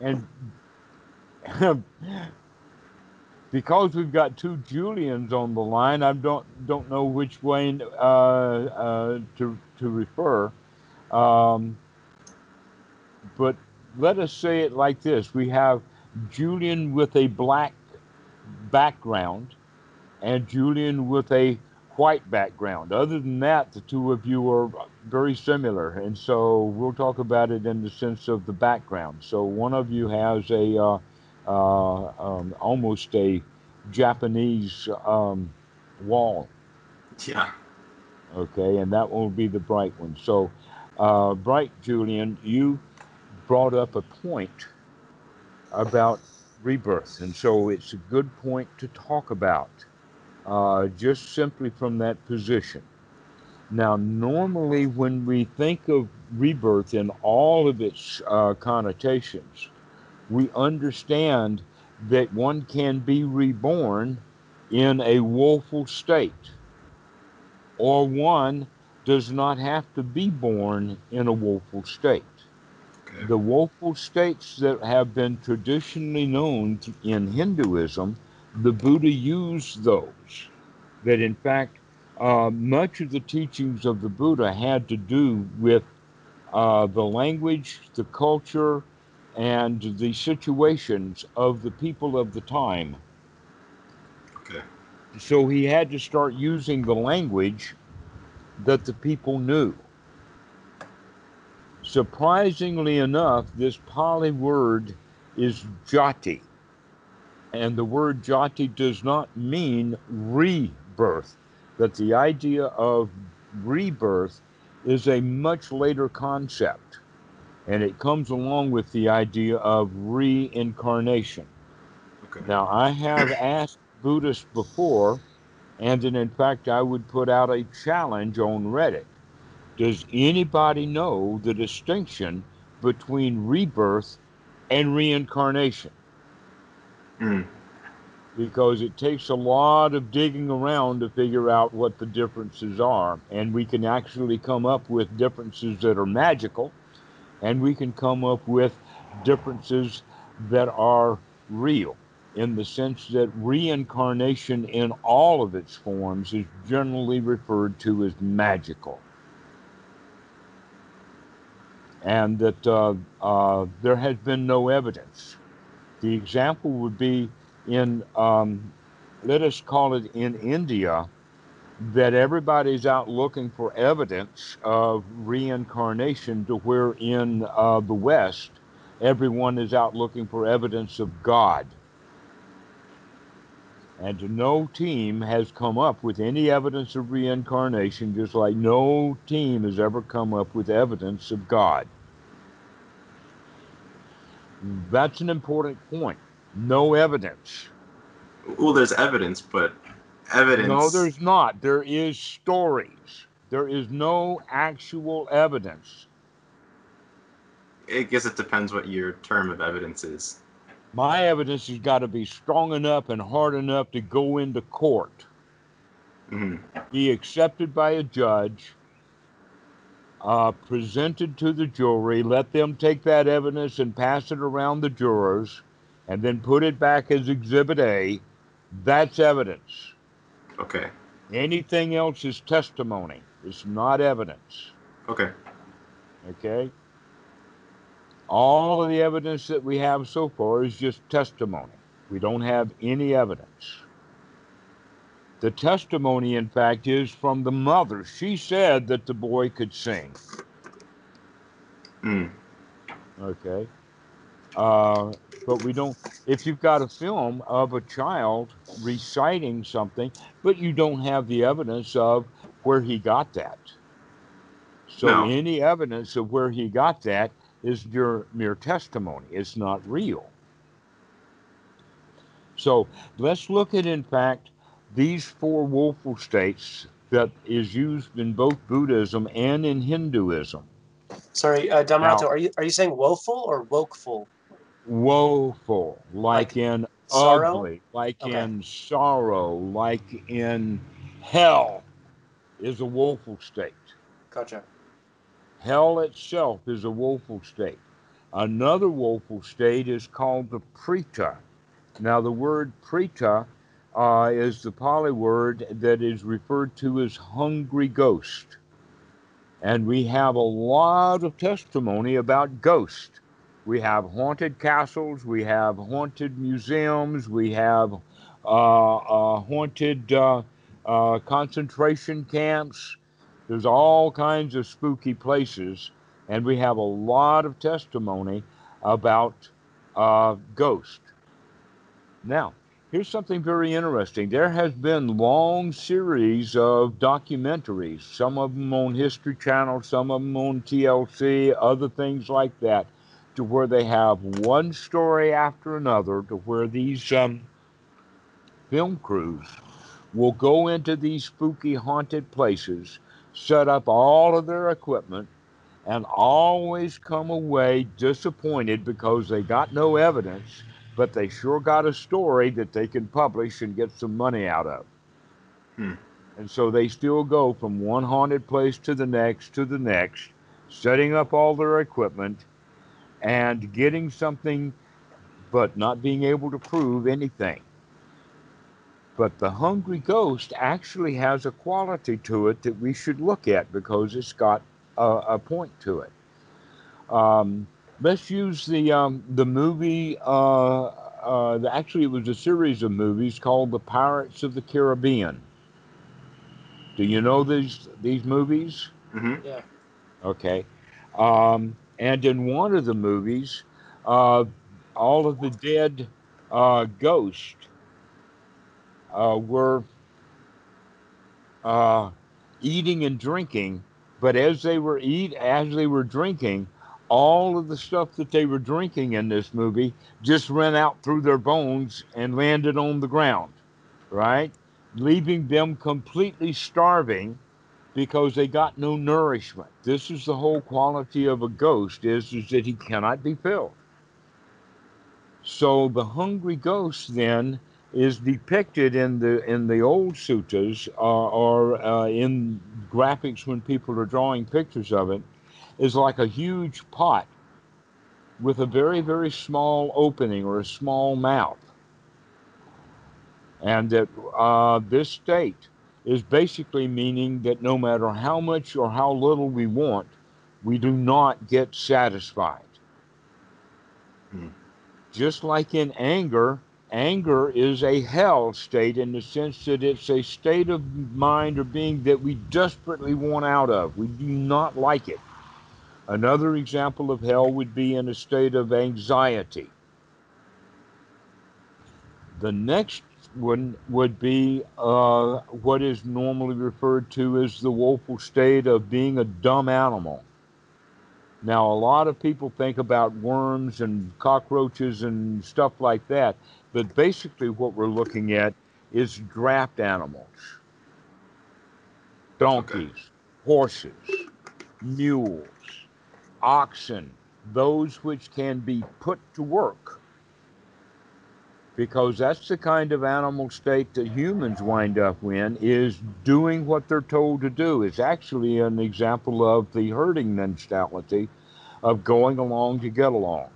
And because we've got two Julians on the line, I don't don't know which way uh, uh, to to refer. Um, but let us say it like this: We have Julian with a black background, and Julian with a white background. Other than that, the two of you are very similar, and so we'll talk about it in the sense of the background. So one of you has a uh, uh, um, almost a Japanese um, wall. Yeah. Okay, and that will be the bright one. So, uh, bright Julian, you brought up a point about rebirth, and so it's a good point to talk about, uh, just simply from that position. Now, normally, when we think of rebirth in all of its uh, connotations, we understand that one can be reborn in a woeful state, or one does not have to be born in a woeful state. Okay. The woeful states that have been traditionally known in Hinduism, the Buddha used those. That in fact, uh, much of the teachings of the Buddha had to do with uh, the language, the culture, and the situations of the people of the time. Okay. So he had to start using the language that the people knew. Surprisingly enough, this Pali word is jati. And the word jati does not mean rebirth, that the idea of rebirth is a much later concept. And it comes along with the idea of reincarnation. Okay. Now, I have asked Buddhists before, and then in fact, I would put out a challenge on Reddit. Does anybody know the distinction between rebirth and reincarnation? Mm. Because it takes a lot of digging around to figure out what the differences are. And we can actually come up with differences that are magical, and we can come up with differences that are real in the sense that reincarnation in all of its forms is generally referred to as magical. And that uh, uh, there has been no evidence. The example would be in, um, let us call it in India, that everybody's out looking for evidence of reincarnation, to where in uh, the West, everyone is out looking for evidence of God. And no team has come up with any evidence of reincarnation, just like no team has ever come up with evidence of God. That's an important point. No evidence. Well, there's evidence, but evidence. No, there's not. There is stories. There is no actual evidence. I guess it depends what your term of evidence is. My evidence has got to be strong enough and hard enough to go into court, hmm be accepted by a judge, uh, presented to the jury, let them take that evidence and pass it around the jurors, and then put it back as Exhibit A. That's evidence. Okay. Anything else is testimony. It's not evidence. Okay. Okay? All of the evidence that we have so far is just testimony. We don't have any evidence. The testimony, in fact, is from the mother. She said that the boy could sing. Mm. Okay? Uh, but we don't, if you've got a film of a child reciting something, but you don't have the evidence of where he got that. So No. any evidence of where he got that is your mere testimony. It's not real. So let's look at, in fact, these four woeful states that is used in both Buddhism and in Hinduism. Sorry, uh, Dhammarato, Now- are you are you saying woeful or wokeful? Woeful, like, Like in sorrow? ugly, like Okay. in sorrow, like in hell, is a woeful state. Gotcha. Hell itself is a woeful state. Another woeful state is called the Preta. Now, the word Preta uh, is the Pali word that is referred to as hungry ghost. And we have a lot of testimony about ghosts. We have haunted castles, we have haunted museums, we have uh, uh, haunted uh, uh, concentration camps. There's all kinds of spooky places, and we have a lot of testimony about uh, ghosts. Now, here's something very interesting. There has been long series of documentaries, some of them on History Channel, some of them on TLC, other things like that, to where they have one story after another, to where these um, film crews will go into these spooky haunted places, set up all of their equipment, and always come away disappointed because they got no evidence, but they sure got a story that they can publish and get some money out of. Hmm. And so they still go from one haunted place to the next to the next, setting up all their equipment and getting something, but not being able to prove anything. But the hungry ghost actually has a quality to it that we should look at because it's got a, a point to it. Um, let's use the um, the movie. Uh, uh, the, actually, it was a series of movies called The Pirates of the Caribbean. Do you know these these movies? hmm Yeah. Okay. Um, and in one of the movies, uh, all of the dead uh, ghosts uh, were uh, eating and drinking, but as they were eat as they were drinking, all of the stuff that they were drinking in this movie just ran out through their bones and landed on the ground, right? Leaving them completely starving because they got no nourishment. This is the whole quality of a ghost is, is that he cannot be filled. So the hungry ghost then is depicted in the in the old suttas uh, or uh, in graphics when people are drawing pictures of it is like a huge pot with a very very small opening or a small mouth and that uh, this state is basically meaning that no matter how much or how little we want we do not get satisfied Hmm. just like in anger anger is a hell state in the sense that it's a state of mind or being that we desperately want out of. We do not like it. Another example of hell would be in a state of anxiety. The next one would be uh, what is normally referred to as the woeful state of being a dumb animal. Now, a lot of people think about worms and cockroaches and stuff like that, but basically, what we're looking at is draft animals donkeys, horses, mules, oxen, those which can be put to work. Because that's the kind of animal state that humans wind up in, is doing what they're told to do. It's actually an example of the herding mentality of going along to get along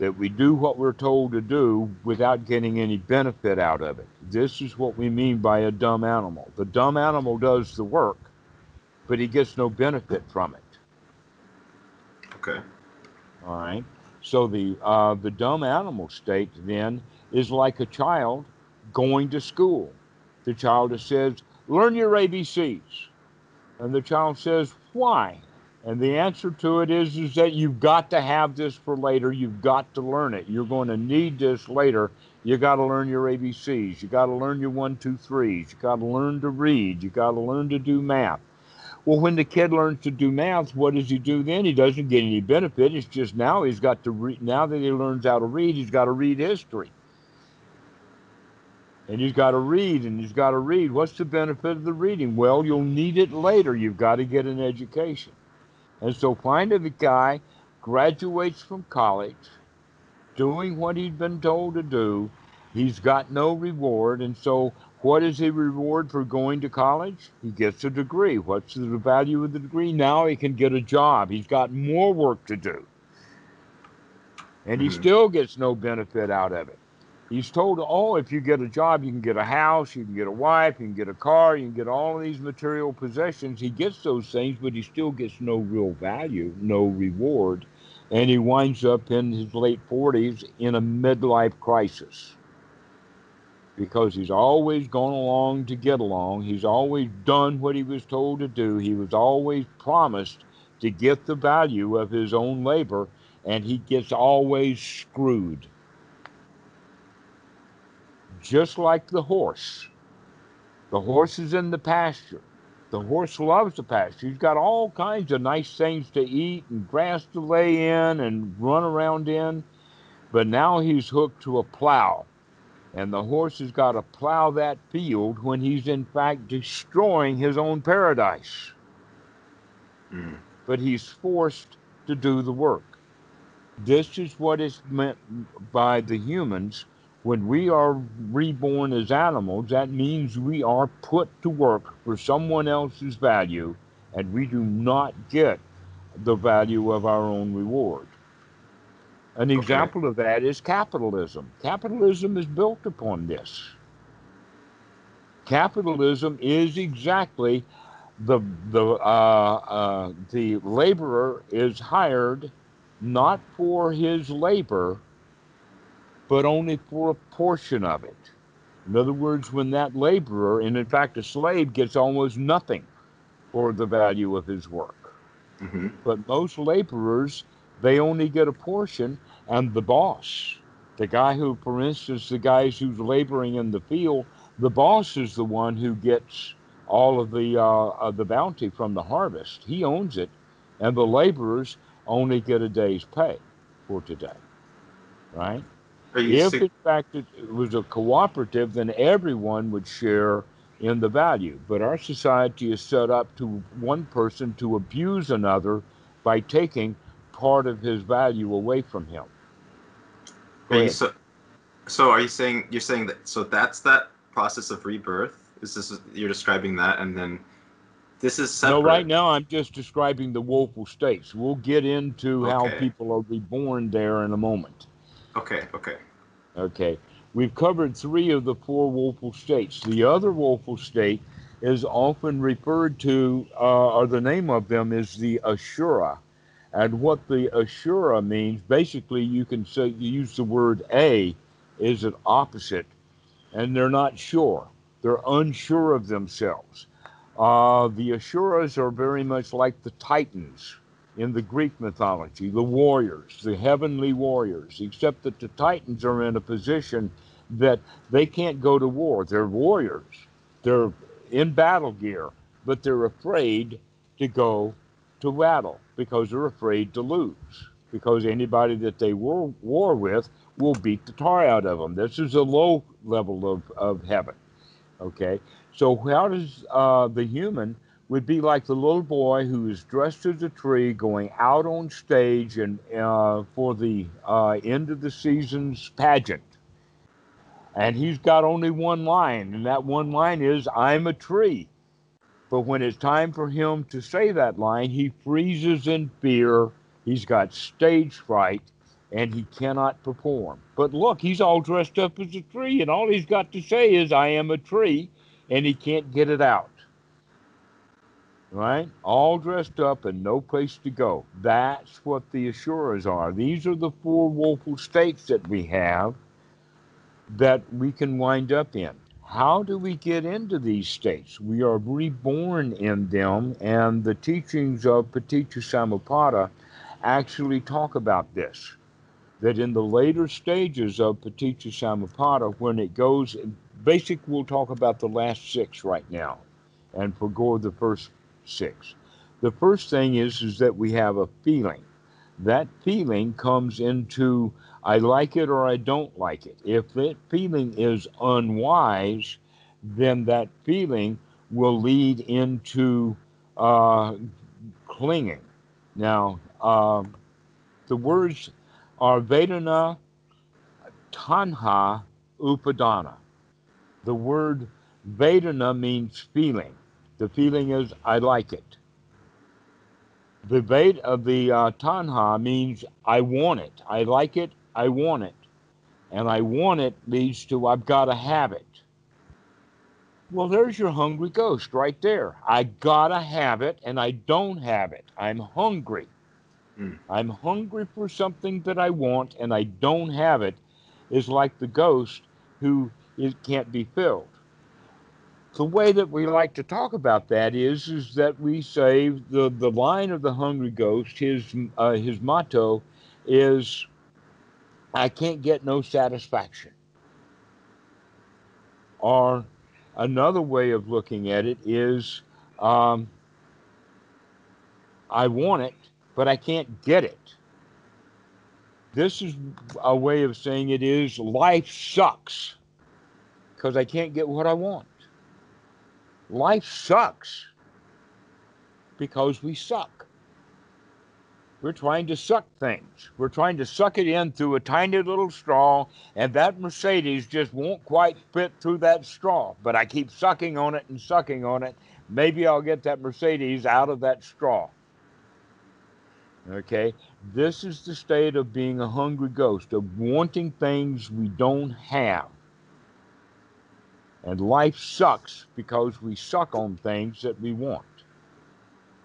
that we do what we're told to do without getting any benefit out of it. This is what we mean by a dumb animal. The dumb animal does the work, but he gets no benefit from it. Okay. All right. So the uh, the dumb animal state then is like a child going to school. The child says, "Learn your ABCs," and the child says, "Why?" And the answer to it is, is that you've got to have this for later. You've got to learn it. You're going to need this later. You got to learn your ABCs. You got to learn your one, two, threes. You got to learn to read. You got to learn to do math. Well, when the kid learns to do math, what does he do then? He doesn't get any benefit. It's just now he's got to read. Now that he learns how to read, he's got to read history. And he's got to read and he's got to read. What's the benefit of the reading? Well, you'll need it later. You've got to get an education. And so finding the guy graduates from college, doing what he's been told to do, he's got no reward. And so what is the reward for going to college? He gets a degree. What's the value of the degree? Now he can get a job. He's got more work to do. and he Mhm. still gets no benefit out of it. He's told, oh, if you get a job, you can get a house, you can get a wife, you can get a car, you can get all of these material possessions. He gets those things, but he still gets no real value, no reward. And he winds up in his late 40s in a midlife crisis because he's always gone along to get along. He's always done what he was told to do. He was always promised to get the value of his own labor, and he gets always screwed. Just like the horse. The horse is in the pasture. The horse loves the pasture. He's got all kinds of nice things to eat and grass to lay in and run around in. But now he's hooked to a plow. And the horse has got to plow that field when he's in fact destroying his own paradise. Mm. But he's forced to do the work. This is what is meant by the humans. When we are reborn as animals, that means we are put to work for someone else's value, and we do not get the value of our own reward. An Okay. example of that is capitalism. Capitalism is built upon this. Capitalism is exactly the the uh, uh, the laborer is hired not for his labor, but only for a portion of it. In other words, when that laborer, and in fact a slave, gets almost nothing for the value of his work. hmm But most laborers, they only get a portion, and the boss, the guy who, for instance, the guys who's laboring in the field, the boss is the one who gets all of the uh, of the bounty from the harvest. He owns it, and the laborers only get a day's pay for today. Right? If su- in fact it was a cooperative, then everyone would share in the value. But our society is set up to one person to abuse another by taking part of his value away from him. Are so, so are you saying you're saying that so that's that process of rebirth? Is this you're describing that, and then this is separate? No, right now I'm just describing the woeful states. We'll get into how people are reborn there in a moment. Okay, okay. Okay. We've covered three of the four woeful states. The other woeful state is often referred to, uh, or the name of them is the Ashura. And what the Ashura means, basically, you can say, you use the word A is an opposite, and they're not sure. They're unsure of themselves. Uh, the Ashuras are very much like the Titans in the Greek mythology, the warriors, the heavenly warriors, except that the Titans are in a position that they can't go to war. They're warriors, they're in battle gear, but they're afraid to go to battle because they're afraid to lose. Because anybody that they war, war with will beat the tar out of them. This is a low level of, of heaven. Okay, so how does uh, the human would be like the little boy who is dressed as a tree going out on stage and uh, for the uh, end of the season's pageant. And he's got only one line, and that one line is, I'm a tree. But when it's time for him to say that line, he freezes in fear. He's got stage fright, and he cannot perform. But look, he's all dressed up as a tree, and all he's got to say is, I am a tree, and he can't get it out right? All dressed up and no place to go. That's what the assurers are. These are the four woeful states that we have that we can wind up in. How do we get into these states? We are reborn in them, and the teachings of Paticca Samuppada actually talk about this. That in the later stages of Paticca Samuppada, when it goes, basic, we'll talk about the last six right now and forgo the first six. The first thing is is that we have a feeling. That feeling comes into I like it or I don't like it. If that feeling is unwise, then that feeling will lead into uh, clinging. Now, uh, the words are Vedana, Tanha, Upadana. The word Vedana means feeling. The feeling is, I like it. The bait of the uh, tanha means I want it. I like it. I want it. And I want it leads to I've got to have it. Well, there's your hungry ghost right there. I gotta have it and I don't have it. I'm hungry. Hmm. I'm hungry for something that I want and I don't have it is like the ghost who is, can't be filled. The way that we like to talk about that is, is that we say the, the line of the hungry ghost, his uh, his motto is, "I can't get no satisfaction." Or another way of looking at it is, um, "I want it, but I can't get it." This is a way of saying it is life sucks because I can't get what I want. Life sucks because we suck. We're trying to suck things. We're trying to suck it in through a tiny little straw, and that Mercedes just won't quite fit through that straw. But I keep sucking on it and sucking on it. Maybe I'll get that Mercedes out of that straw. Okay? This is the state of being a hungry ghost, of wanting things we don't have. And life sucks because we suck on things that we want.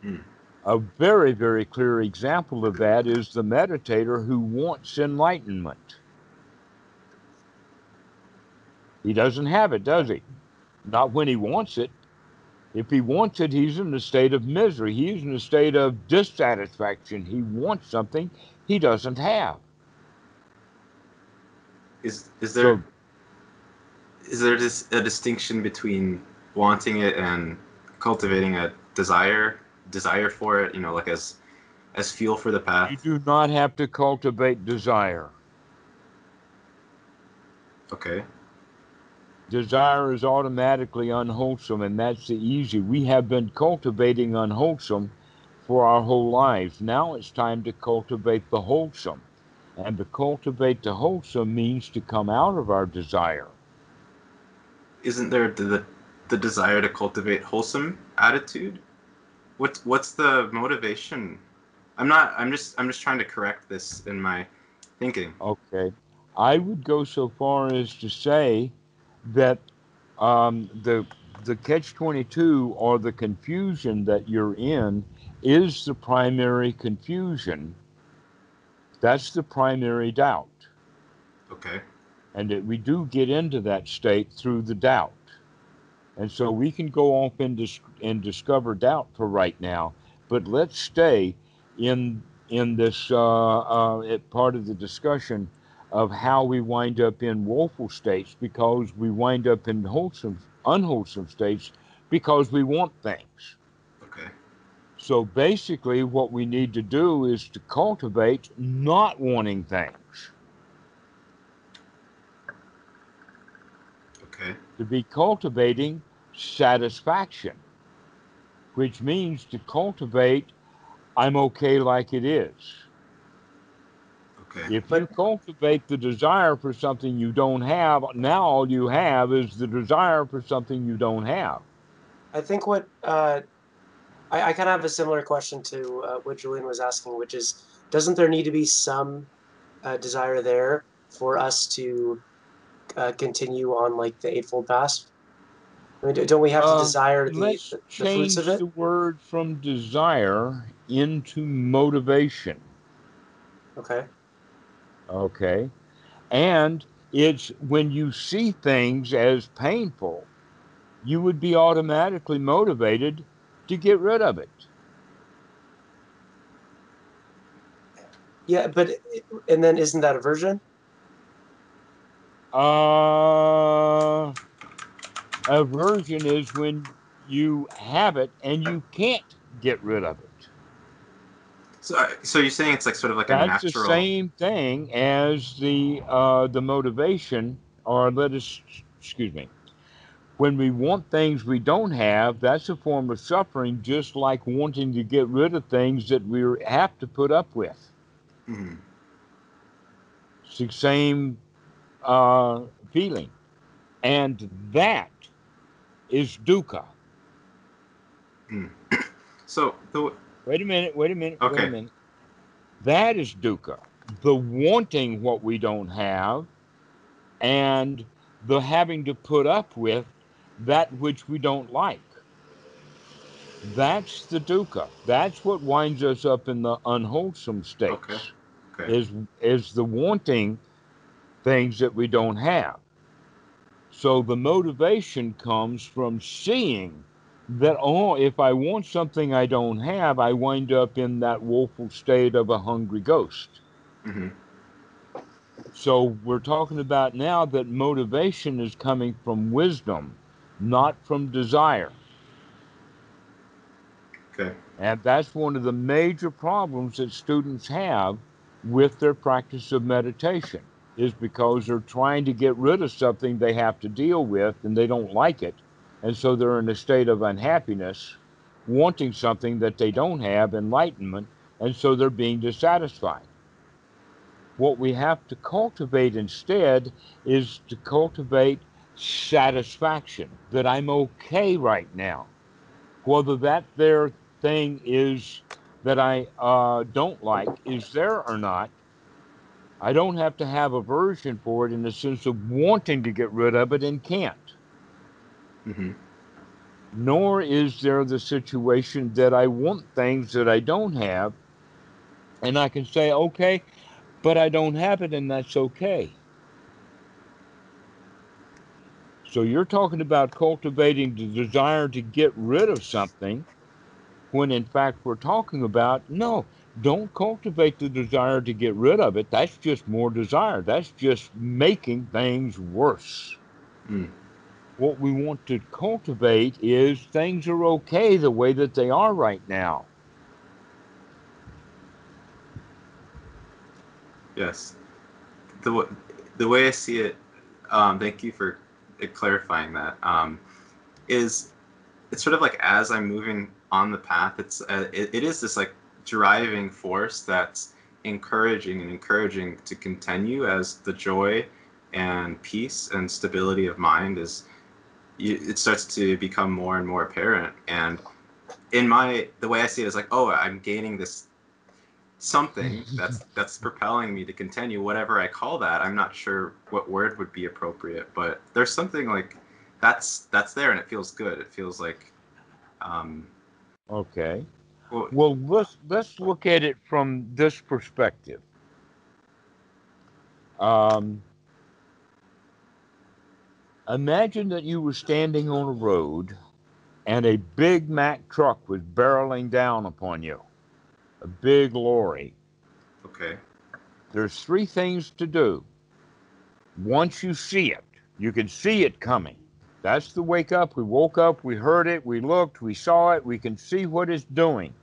Hmm. A very, very clear example of that is the meditator who wants enlightenment. He doesn't have it, does he? Not when he wants it. If he wants it, he's in a state of misery. He's in a state of dissatisfaction. He wants something he doesn't have. Is is there is there this a distinction between wanting it and cultivating a desire desire for it? You know, like as as fuel for the path. You do not have to cultivate desire. Okay. Desire is automatically unwholesome, and that's the easy. We have been cultivating unwholesome for our whole lives. Now it's time to cultivate the wholesome. And to cultivate the wholesome means to come out of our desire. Isn't there the the, the desire to cultivate wholesome attitude? What's what's the motivation? I'm not. I'm just. I'm just trying to correct this in my thinking. Okay. I would go so far as to say that um, the the catch 22 or the confusion that you're in is the primary confusion. That's the primary doubt. Okay. And that we do get into that state through the doubt. And so we can go off dis- and discover doubt for right now, but let's stay in in this uh, uh, part of the discussion of how we wind up in woeful states because we wind up in wholesome, unwholesome states because we want things. Okay. So basically, what we need to do is to cultivate not wanting things. Okay. to be cultivating satisfaction, which means to cultivate, I'm okay like it is. Okay. If you cultivate the desire for something you don't have, now all you have is the desire for something you don't have. I think what uh, I, I kind of have a similar question to uh, what Julian was asking, which is, doesn't there need to be some uh, desire there for us to uh, continue on like the eightfold path? I mean, don't we have to Uh, desire the, Let's the, the change fruits of it? the word from desire into motivation. Okay. Okay. And it's when you see things as painful, you would be automatically motivated to get rid of it. Yeah, but and then isn't that aversion? Uh, aversion is when you have it and you can't get rid of it. So, so you're saying it's like sort of like a That's natural. the same thing as the uh, the motivation, or let us excuse me. When we want things we don't have, that's a form of suffering, just like wanting to get rid of things that we have to put up with. Mhm. It's the same uh, feeling, and that is dukkha. Hmm. So the Wait a minute. Wait a minute. Wait a minute. That is dukkha. The wanting what we don't have, and the having to put up with that which we don't like. That's the dukkha. That's what winds us up in the unwholesome states. Okay. Okay. Is is the wanting things that we don't have. So the motivation comes from seeing that oh, if I want something I don't have, I wind up in that woeful state of a hungry ghost. hmm So we're talking about now that motivation is coming from wisdom, not from desire. Okay. And that's one of the major problems that students have with their practice of meditation is because they're trying to get rid of something they have to deal with and they don't like it. And so they're in a state of unhappiness, wanting something that they don't have, enlightenment, and so they're being dissatisfied. What we have to cultivate instead is to cultivate satisfaction that I'm okay right now. Whether that there thing is that I uh, don't like is there or not, I don't have to have aversion for it in the sense of wanting to get rid of it and can't. hmm Nor is there the situation that I want things that I don't have, and I can say, okay, but I don't have it, and that's okay. So you're talking about cultivating the desire to get rid of something when in fact we're talking about no, don't cultivate the desire to get rid of it. That's just more desire. That's just making things worse. Mm. What we want to cultivate is things are okay the way that they are right now. Yes. The the way I see it, um, thank you for uh, clarifying that. Um, is it's sort of like as I'm moving on the path, it's uh, it, it is this like driving force that's encouraging and encouraging to continue as the joy and peace and stability of mind is you, it starts to become more and more apparent. And in my the way i see it is like oh i'm gaining this something that's that's propelling me to continue. Whatever i call that i'm not sure what word would be appropriate but there's something like that's that's there and it feels good. It feels like um Okay. Well, Well, let's let's look at it from this perspective. Um, imagine that you were standing on a road, and a big Mack truck was barreling down upon you, a big lorry. okay There's three things to do. Once you see it, you can see it coming. That's the wake up. We woke up, we heard it, we looked, we saw it, we can see what it's doing.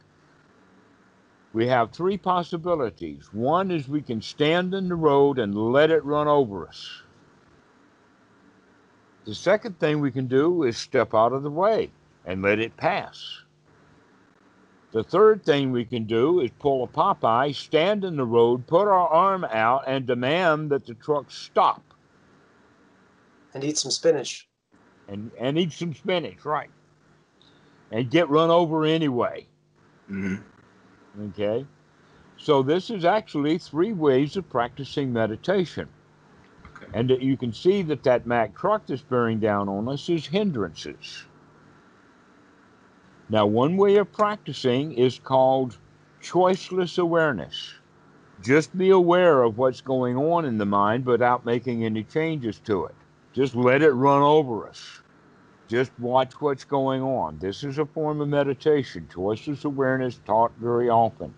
We have three possibilities. One is we can stand in the road and let it run over us. The second thing we can do is step out of the way and let it pass. The third thing we can do is pull a Popeye, stand in the road, put our arm out, and demand that the truck stop and eat some spinach. And, and eat some spinach, right? And get run over anyway. hmm Okay? So, this is actually three ways of practicing meditation. okay And that you can see that that Mack truck that's bearing down on us is hindrances. Now, one way of practicing is called choiceless awareness. Just be aware of what's going on in the mind without making any changes to it. Just let it run over us. Just watch what's going on. This is a form of meditation. Choiceless awareness taught very often.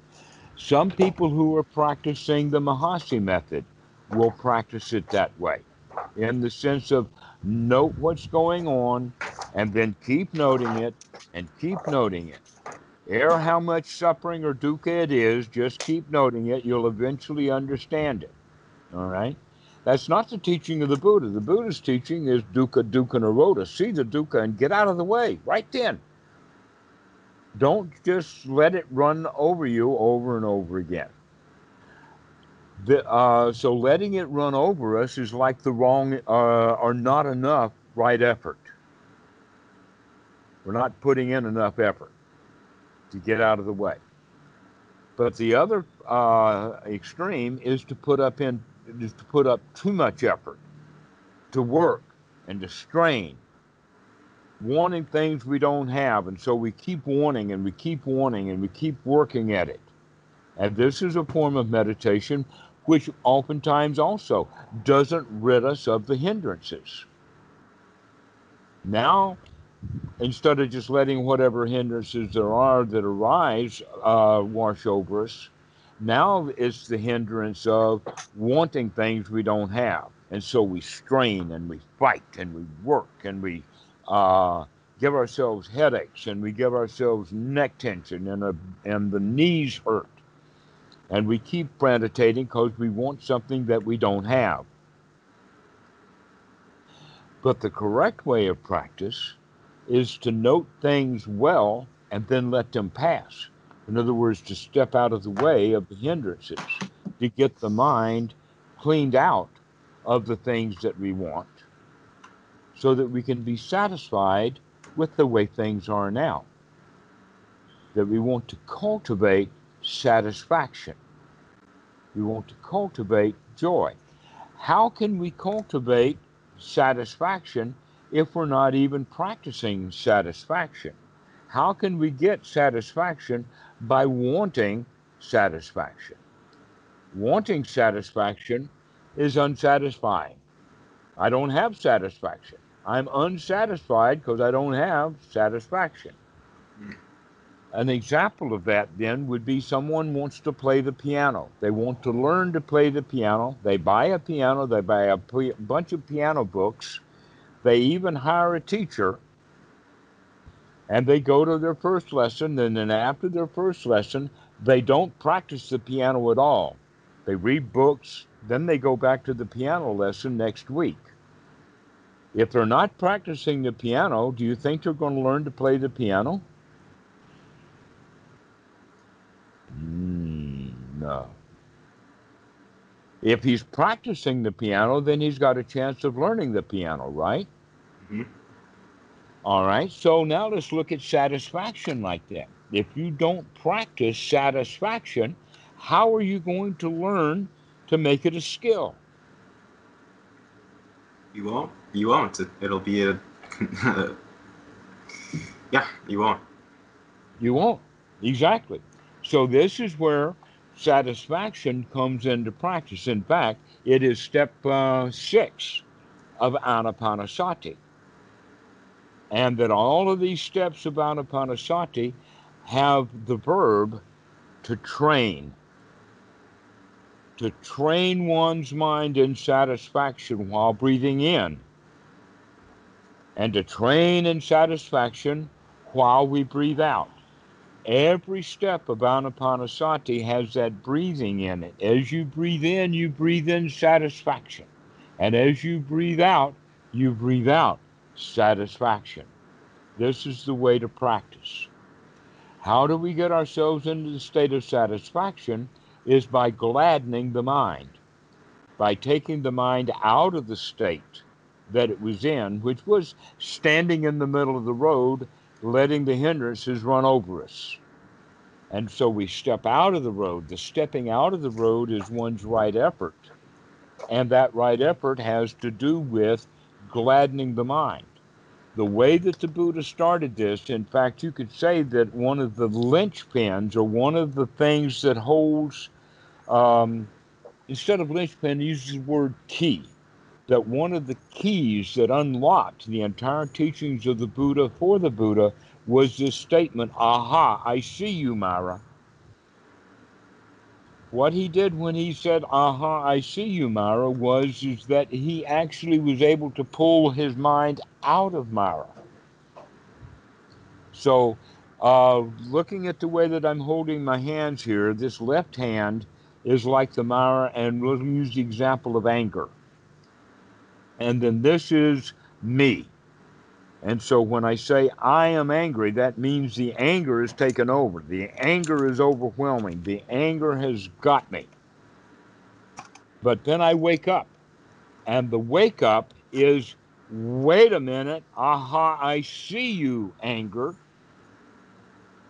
Some people who are practicing the Mahasi method will practice it that way in the sense of note what's going on and then keep noting it and keep noting it. Ere how much suffering or dukkha it is, just keep noting it. You'll eventually understand it. All right? That's not the teaching of the Buddha. The Buddha's teaching is dukkha, dukkha, nirodha. See the dukkha and get out of the way right then. Don't just let it run over you over and over again. The, uh, so letting it run over us is like the wrong uh, or not enough right effort. We're not putting in enough effort to get out of the way. But the other uh, extreme is to put up in is to put up too much effort, to work and to strain, wanting things we don't have, and so we keep wanting and we keep wanting and we keep working at it. And this is a form of meditation which oftentimes also doesn't rid us of the hindrances. Now, instead of just letting whatever hindrances there are that arise uh, wash over us, now it's the hindrance of wanting things we don't have. And so we strain and we fight and we work and we uh, give ourselves headaches and we give ourselves neck tension and, a, and the knees hurt. And we keep meditating because we want something that we don't have. But the correct way of practice is to note things well and then let them pass. In other words, to step out of the way of the hindrances, to get the mind cleaned out of the things that we want, so that we can be satisfied with the way things are now. That we want to cultivate satisfaction. We want to cultivate joy. How can we cultivate satisfaction if we're not even practicing satisfaction? How can we get satisfaction by wanting satisfaction? Wanting satisfaction is unsatisfying. I don't have satisfaction. I'm unsatisfied because I don't have satisfaction. An example of that then would be someone wants to play the piano. They want to learn to play the piano. They buy a piano, they buy a p- bunch of piano books, they even hire a teacher, and they go to their first lesson. And then after their first lesson, they don't practice the piano at all. They read books, then they go back to the piano lesson next week. If they're not practicing the piano, do you think they're going to learn to play the piano? Mm, no. If he's practicing the piano, then he's got a chance of learning the piano, right? Mhm. All right. So now let's look at satisfaction like that. If you don't practice satisfaction, how are you going to learn to make it a skill? You won't. You won't. It, it'll be a. yeah, you won't. You won't. Exactly. So this is where satisfaction comes into practice. In fact, it is step uh, six of Anapanasati. And that all of these steps of Anapanasati have the verb to train. To train one's mind in satisfaction while breathing in. And to train in satisfaction while we breathe out. Every step of Anapanasati has that breathing in it. As you breathe in, you breathe in satisfaction. And as you breathe out, you breathe out satisfaction. This is the way to practice. How do we get ourselves into the state of satisfaction? Is by gladdening the mind, by taking the mind out of the state that it was in, which was standing in the middle of the road letting the hindrances run over us. And so we step out of the road. The stepping out of the road is one's right effort. And that right effort has to do with gladdening the mind. The way that the Buddha started this, in fact, you could say that one of the linchpins or one of the things that holds, um, instead of linchpin, uses the word key that one of the keys that unlocked the entire teachings of the Buddha for the Buddha was this statement, Aha, I see you, Mara. What he did when he said, Aha, I see you, Mara, was is that he actually was able to pull his mind out of Mara. So, uh, looking at the way that I'm holding my hands here, this left hand is like the Mara, and we'll use the example of anger and then this is me. And so when I say I am angry, that means the anger is taken over. The anger is overwhelming. The anger has got me. But then I wake up. And the wake up is wait a minute, aha, I see you, anger.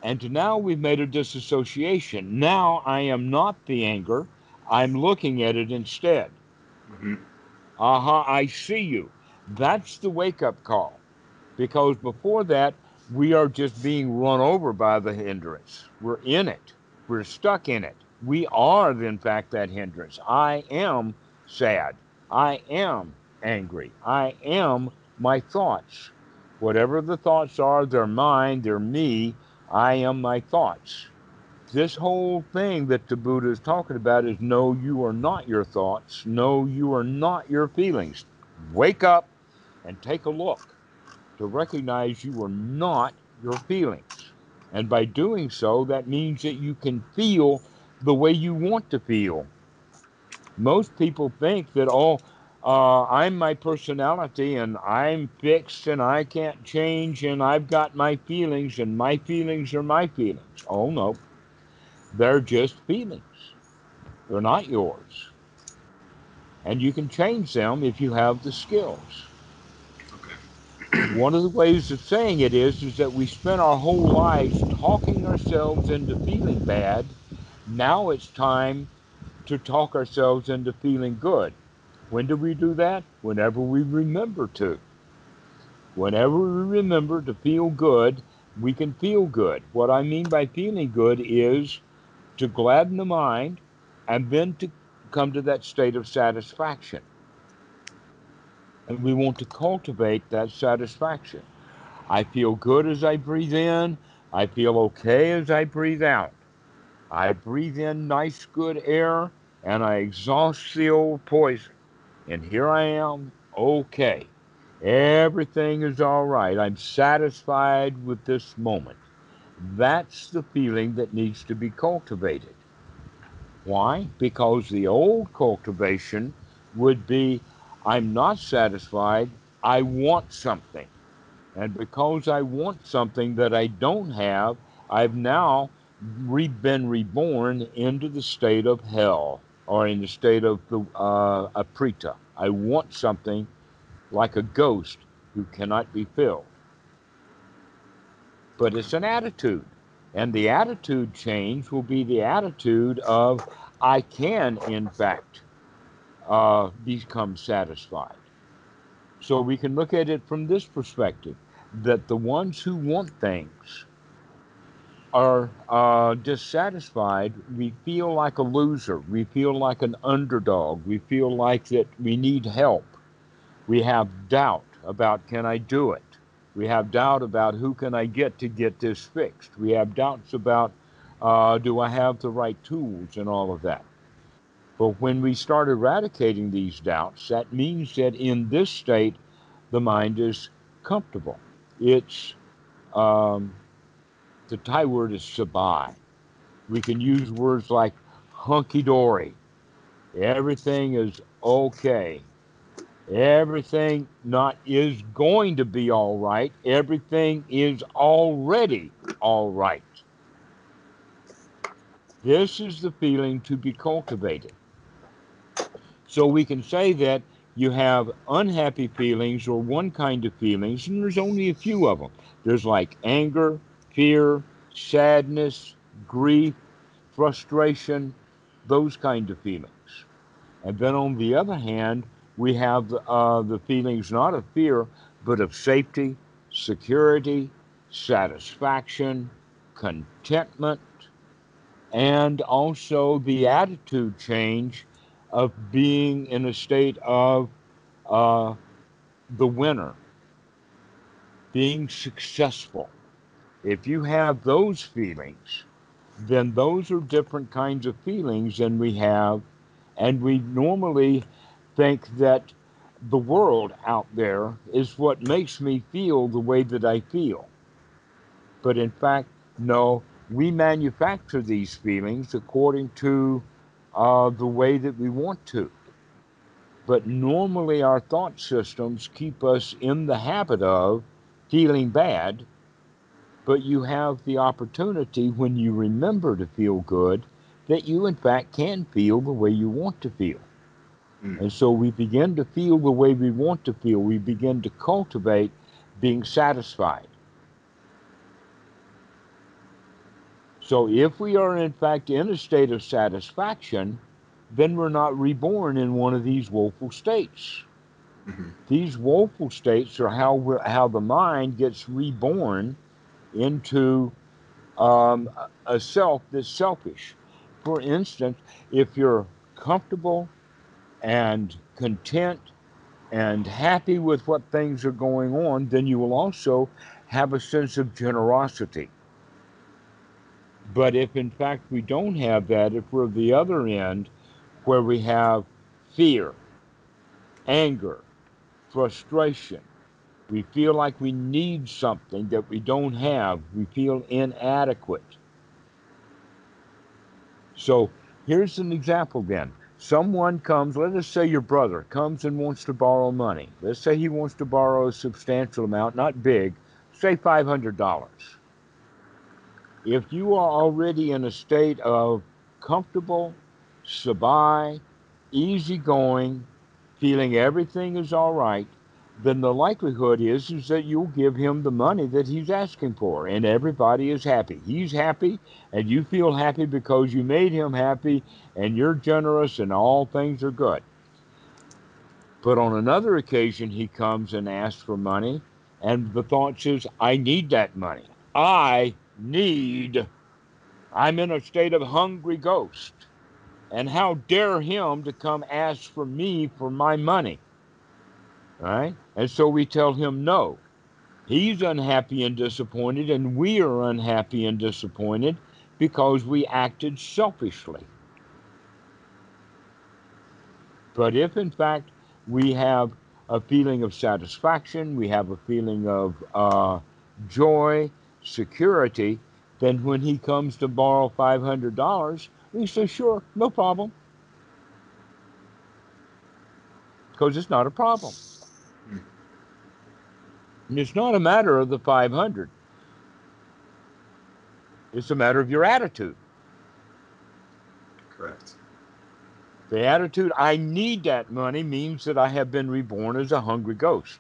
And now we've made a disassociation. Now I am not the anger, I'm looking at it instead. hmm Aha, uh-huh, I see you. That's the wake up call. Because before that, we are just being run over by the hindrance. We're in it, we're stuck in it. We are, in fact, that hindrance. I am sad. I am angry. I am my thoughts. Whatever the thoughts are, they're mine, they're me. I am my thoughts. This whole thing that the Buddha is talking about is no, you are not your thoughts. No, you are not your feelings. Wake up and take a look to recognize you are not your feelings. And by doing so, that means that you can feel the way you want to feel. Most people think that, oh, uh, I'm my personality and I'm fixed and I can't change and I've got my feelings and my feelings are my feelings. Oh, no. They're just feelings, they're not yours. And you can change them if you have the skills. One of the ways of saying it is, is that we spend our whole lives talking ourselves into feeling bad. Now it's time to talk ourselves into feeling good. When do we do that? Whenever we remember to. Whenever we remember to feel good, we can feel good. What I mean by feeling good is to gladden the mind and then to come to that state of satisfaction. And we want to cultivate that satisfaction. I feel good as I breathe in. I feel okay as I breathe out. I breathe in nice, good air and I exhaust the old poison. And here I am, okay. Everything is all right. I'm satisfied with this moment. That's the feeling that needs to be cultivated. Why? Because the old cultivation would be I'm not satisfied, I want something. And because I want something that I don't have, I've now re- been reborn into the state of hell or in the state of the uh, a preta. I want something like a ghost who cannot be filled. But it's an attitude. And the attitude change will be the attitude of, I can, in fact, uh, become satisfied. So we can look at it from this perspective that the ones who want things are uh, dissatisfied, we feel like a loser. We feel like an underdog. We feel like that we need help. We have doubt about can I do it? We have doubt about who can I get to get this fixed. We have doubts about uh, do I have the right tools and all of that. But when we start eradicating these doubts, that means that in this state, the mind is comfortable. It's um, the Thai word is sabai. We can use words like hunky dory. Everything is okay. Everything not is going to be all right. Everything is already all right. This is the feeling to be cultivated. So we can say that you have unhappy feelings or one kind of feelings, and there's only a few of them. There's like anger, fear, sadness, grief, frustration, those kind of feelings. And then on the other hand, we have uh, the feelings not of fear, but of safety, security, satisfaction, contentment, and also the attitude change of being in a state of uh, the winner, being successful. If you have those feelings, then those are different kinds of feelings than we have. And we normally think that the world out there is what makes me feel the way that I feel. But in fact, no, we manufacture these feelings according to uh, the way that we want to. But normally, our thought systems keep us in the habit of feeling bad. But you have the opportunity when you remember to feel good that you, in fact, can feel the way you want to feel. Mm. And so we begin to feel the way we want to feel. We begin to cultivate being satisfied. So if we are in fact in a state of satisfaction, then we're not reborn in one of these woeful states. Mhm. These woeful states are how we're, how the mind gets reborn into um, a self that's selfish. For instance, if you're comfortable and content and happy with what things are going on, then you will also have a sense of generosity. But if in fact we don't have that, if we're the other end where we have fear, anger, frustration, we feel like we need something that we don't have, we feel inadequate. So here's an example then. Someone comes, let us say your brother comes and wants to borrow money. Let's say he wants to borrow a substantial amount, not big, say $500. If you are already in a state of comfortable, sabai, easygoing, feeling everything is all right, then the likelihood is is that you'll give him the money that he's asking for and everybody is happy. He's happy and you feel happy because you made him happy and you're generous and all things are good. But on another occasion he comes and asks for money and the thought is I need that money. I need I'm in a state of hungry ghost. And how dare him to come ask for me for my money? Right? And so we tell him no. He's unhappy and disappointed, and we are unhappy and disappointed because we acted selfishly. But if in fact we have a feeling of satisfaction, we have a feeling of uh, joy, security, then when he comes to borrow $500, he says, sure, no problem. Because it's not a problem. And it's not a matter of the 500. It's a matter of your attitude. Correct. The attitude, I need that money, means that I have been reborn as a hungry ghost.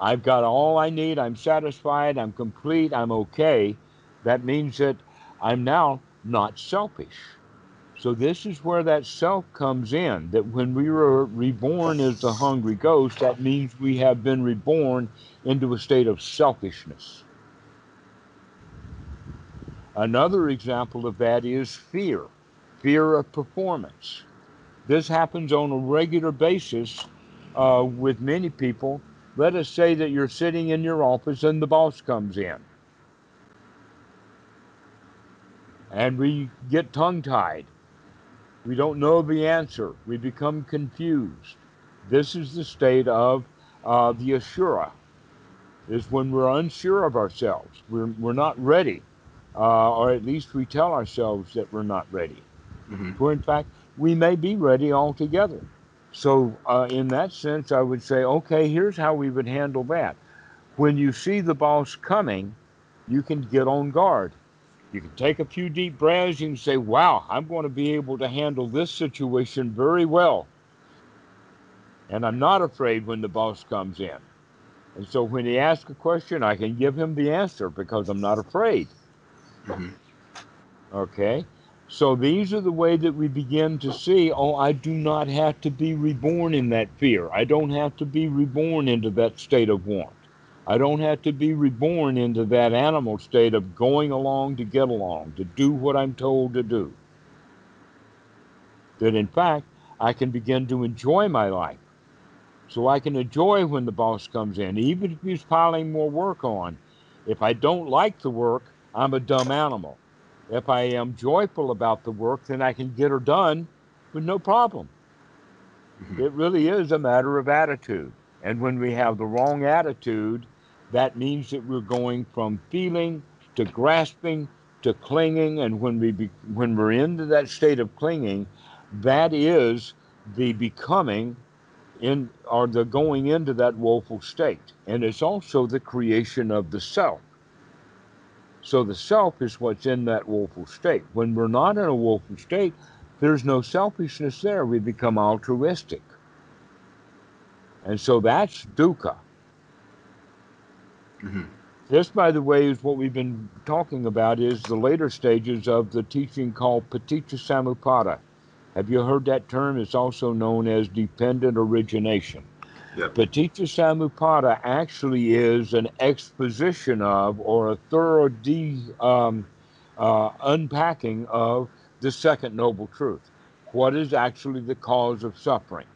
I've got all I need. I'm satisfied. I'm complete. I'm okay. That means that I'm now not selfish. So, this is where that self comes in. That when we were reborn as the hungry ghost, that means we have been reborn into a state of selfishness. Another example of that is fear fear of performance. This happens on a regular basis uh, with many people. Let us say that you're sitting in your office and the boss comes in. And we get tongue tied. We don't know the answer. We become confused. This is the state of uh, the asura, is when we're unsure of ourselves. We're, we're not ready, uh, or at least we tell ourselves that we're not ready. hmm Where in fact, we may be ready altogether. So, uh, in that sense, I would say, okay, here's how we would handle that. When you see the boss coming, you can get on guard. You can take a few deep breaths. You can say, wow, I'm going to be able to handle this situation very well. And I'm not afraid when the boss comes in. And so when he asks a question, I can give him the answer because I'm not afraid. hmm Okay? So these are the way that we begin to see, oh, I do not have to be reborn in that fear. I don't have to be reborn into that state of want. I don't have to be reborn into that animal state of going along to get along, to do what I'm told to do. That in fact, I can begin to enjoy my life. So I can enjoy when the boss comes in, even if he's piling more work on. If I don't like the work, I'm a dumb animal. If I am joyful about the work, then I can get her done with no problem. Mhm. It really is a matter of attitude. And when we have the wrong attitude, that means that we're going from feeling to grasping to clinging. And when we be, when we're into that state of clinging, that is the becoming in or the going into that woeful state. And it's also the creation of the self. So the self is what's in that woeful state. When we're not in a woeful state, there's no selfishness there. We become altruistic. And so that's dukkha. hmm This, by the way, is what we've been talking about is the later stages of the teaching called Paticca Samuppada. Have you heard that term? It's also known as dependent origination. Yep. Paticca Samuppada actually is an exposition of or a thorough de, um, uh, unpacking of the second noble truth. What is actually the cause of suffering?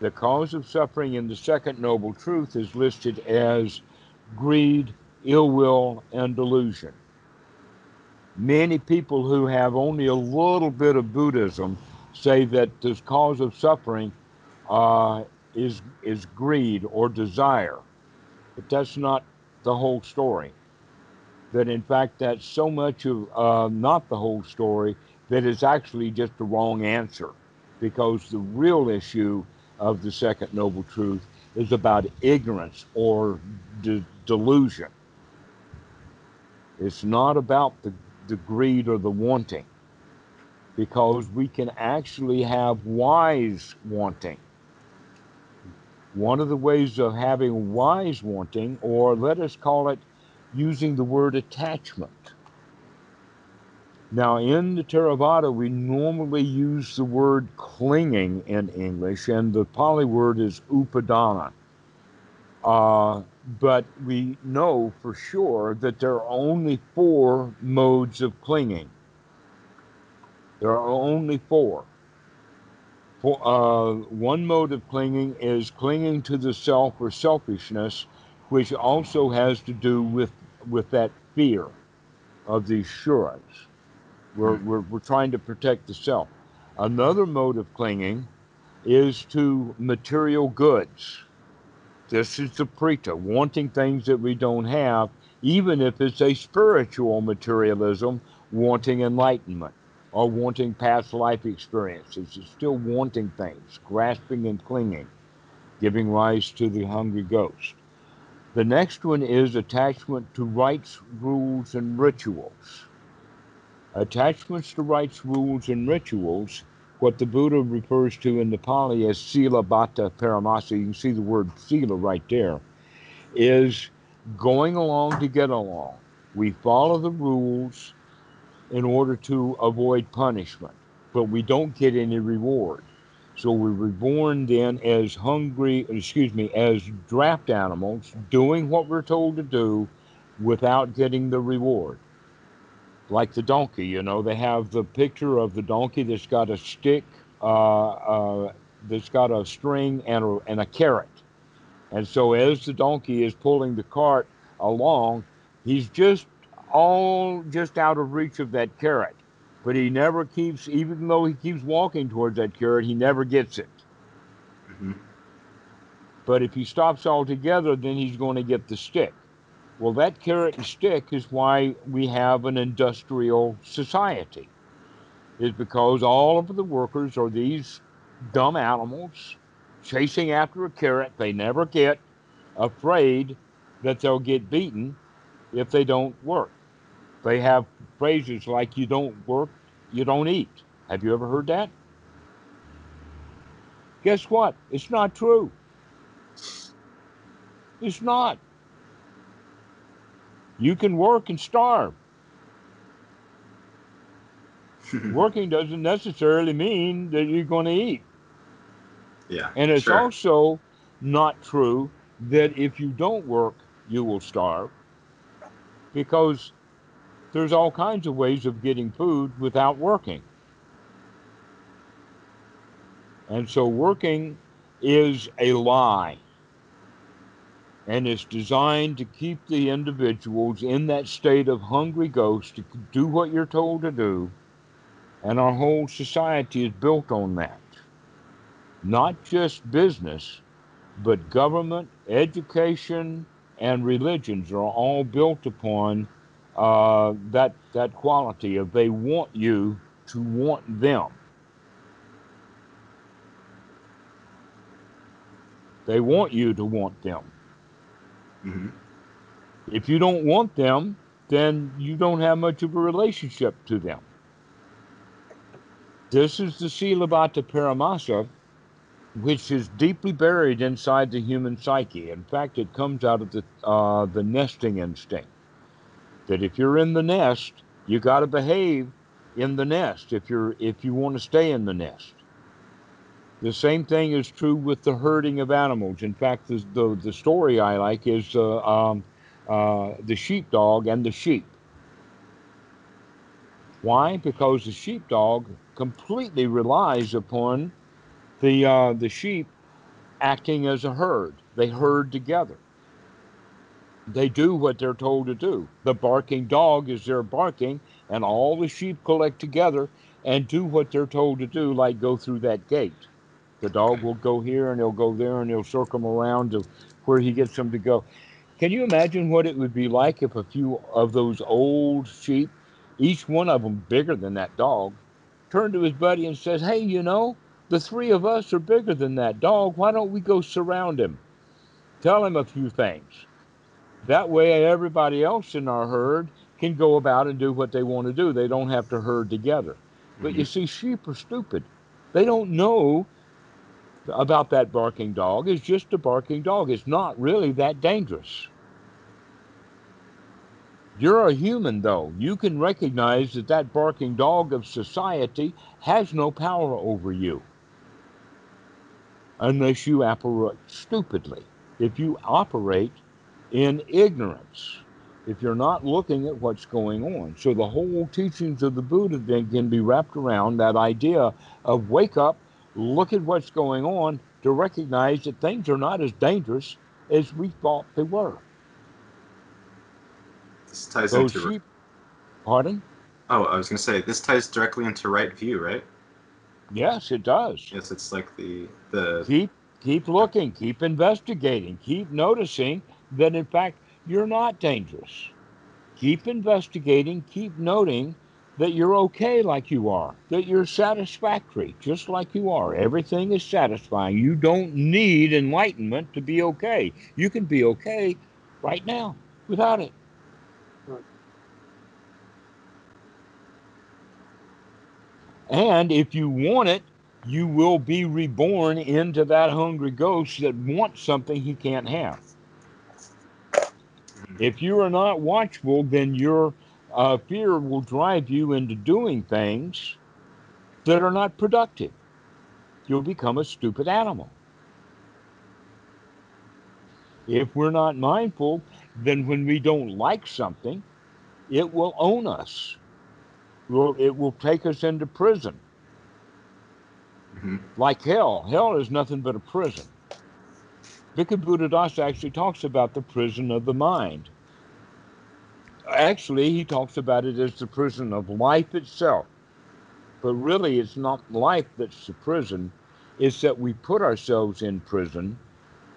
The cause of suffering in the second noble truth is listed as greed, ill will, and delusion. Many people who have only a little bit of Buddhism say that the cause of suffering uh, is is greed or desire, but that's not the whole story. That in fact that's so much of uh, not the whole story that it's actually just the wrong answer, because the real issue of the second noble truth is about ignorance or de- delusion. It's not about the, the greed or the wanting, because we can actually have wise wanting. One of the ways of having wise wanting, or let us call it using the word attachment. Now, in the Theravada, we normally use the word clinging in English, and the Pali word is upadana. Uh, but we know for sure that there are only four modes of clinging. There are only four. Uh, one mode of clinging is clinging to the self or selfishness, which also has to do with, with that fear of the asuras. We're, we're, we're trying to protect the self. Another mode of clinging is to material goods. This is the preta, wanting things that we don't have, even if it's a spiritual materialism, wanting enlightenment or wanting past life experiences. It's still wanting things, grasping and clinging, giving rise to the hungry ghost. The next one is attachment to rites, rules, and rituals. Attachments to rites, rules, and rituals, what the Buddha refers to in the Pali as sila bhatta paramasa, you can see the word sila right there, is going along to get along. We follow the rules in order to avoid punishment, but we don't get any reward. So we're reborn then as hungry, excuse me, as draft animals, doing what we're told to do without getting the reward like the donkey. You know, they have the picture of the donkey that's got a stick, uh, uh, that's got a string and a, and a carrot. And so as the donkey is pulling the cart along, he's just all just out of reach of that carrot. But he never keeps, even though he keeps walking towards that carrot, he never gets it. Mm-hmm. But if he stops altogether, then he's going to get the stick. Well, that carrot and stick is why we have an industrial society, is because all of the workers are these dumb animals chasing after a carrot they never get, afraid that they'll get beaten if they don't work. They have phrases like, you don't work, you don't eat. Have you ever heard that? Guess what? It's not true. It's not. You can work and starve. Working doesn't necessarily mean that you're going to eat. Yeah. And it's sure. also not true that if you don't work, you will starve. Because there's all kinds of ways of getting food without working. And so working is a lie and it's designed to keep the individuals in that state of hungry ghost to do what you're told to do. And our whole society is built on that. Not just business, but government, education, and religions are all built upon uh, that that quality of they want you to want them. They want you to want them. Mm-hmm. If you don't want them, then you don't have much of a relationship to them. This is the Sila Bhatta Paramasa which is deeply buried inside the human psyche. In fact, it comes out of the uh, the nesting instinct. That if you're in the nest, you got to behave in the nest. If you're if you want to stay in the nest. The same thing is true with the herding of animals. In fact, the the, the story I like is uh, um, uh, the sheepdog and the sheep. Why? Because the sheepdog completely relies upon the uh, the sheep acting as a herd. They herd together. They do what they're told to do. The barking dog is there barking, and all the sheep collect together and do what they're told to do, like go through that gate. The dog will go here and he'll go there and he'll circle them around to where he gets them to go. Can you imagine what it would be like if a few of those old sheep, each one of them bigger than that dog, turned to his buddy and says, Hey, you know, the three of us are bigger than that dog. Why don't we go surround him? Tell him a few things. That way, everybody else in our herd can go about and do what they want to do. They don't have to herd together. But you mm-hmm. see, sheep are stupid. They don't know about that barking dog. It's just a barking dog. It's not really that dangerous. You're a human, though. You can recognize that that barking dog of society has no power over you unless you operate stupidly. If you operate in ignorance, if you're not looking at what's going on. So the whole teachings of the Buddha then can be wrapped around that idea of wake up, look at what's going on to recognize that things are not as dangerous as we thought they were. This ties Those into. sheep, pardon? Oh, I was gonna say this ties directly into right view, right? Yes, it does. Yes, it's like the the Keep keep looking, keep investigating, keep noticing that in fact you're not dangerous. Keep investigating, keep noting that you're okay like you are, that you're satisfactory just like you are. Everything is satisfying. You don't need enlightenment to be okay. You can be okay right now without it. And if you want it, you will be reborn into that hungry ghost that wants something he can't have. If you are not watchful, then your uh, fear will drive you into doing things that are not productive. You'll become a stupid animal. If we're not mindful, then when we don't like something, it will own us. Well, it will take us into prison. Mhm. Like hell. Hell is nothing but a prison. Bhikkhu Buddhadasa actually talks about the prison of the mind. Actually, he talks about it as the prison of life itself. But really, it's not life that's the prison, it's that we put ourselves in prison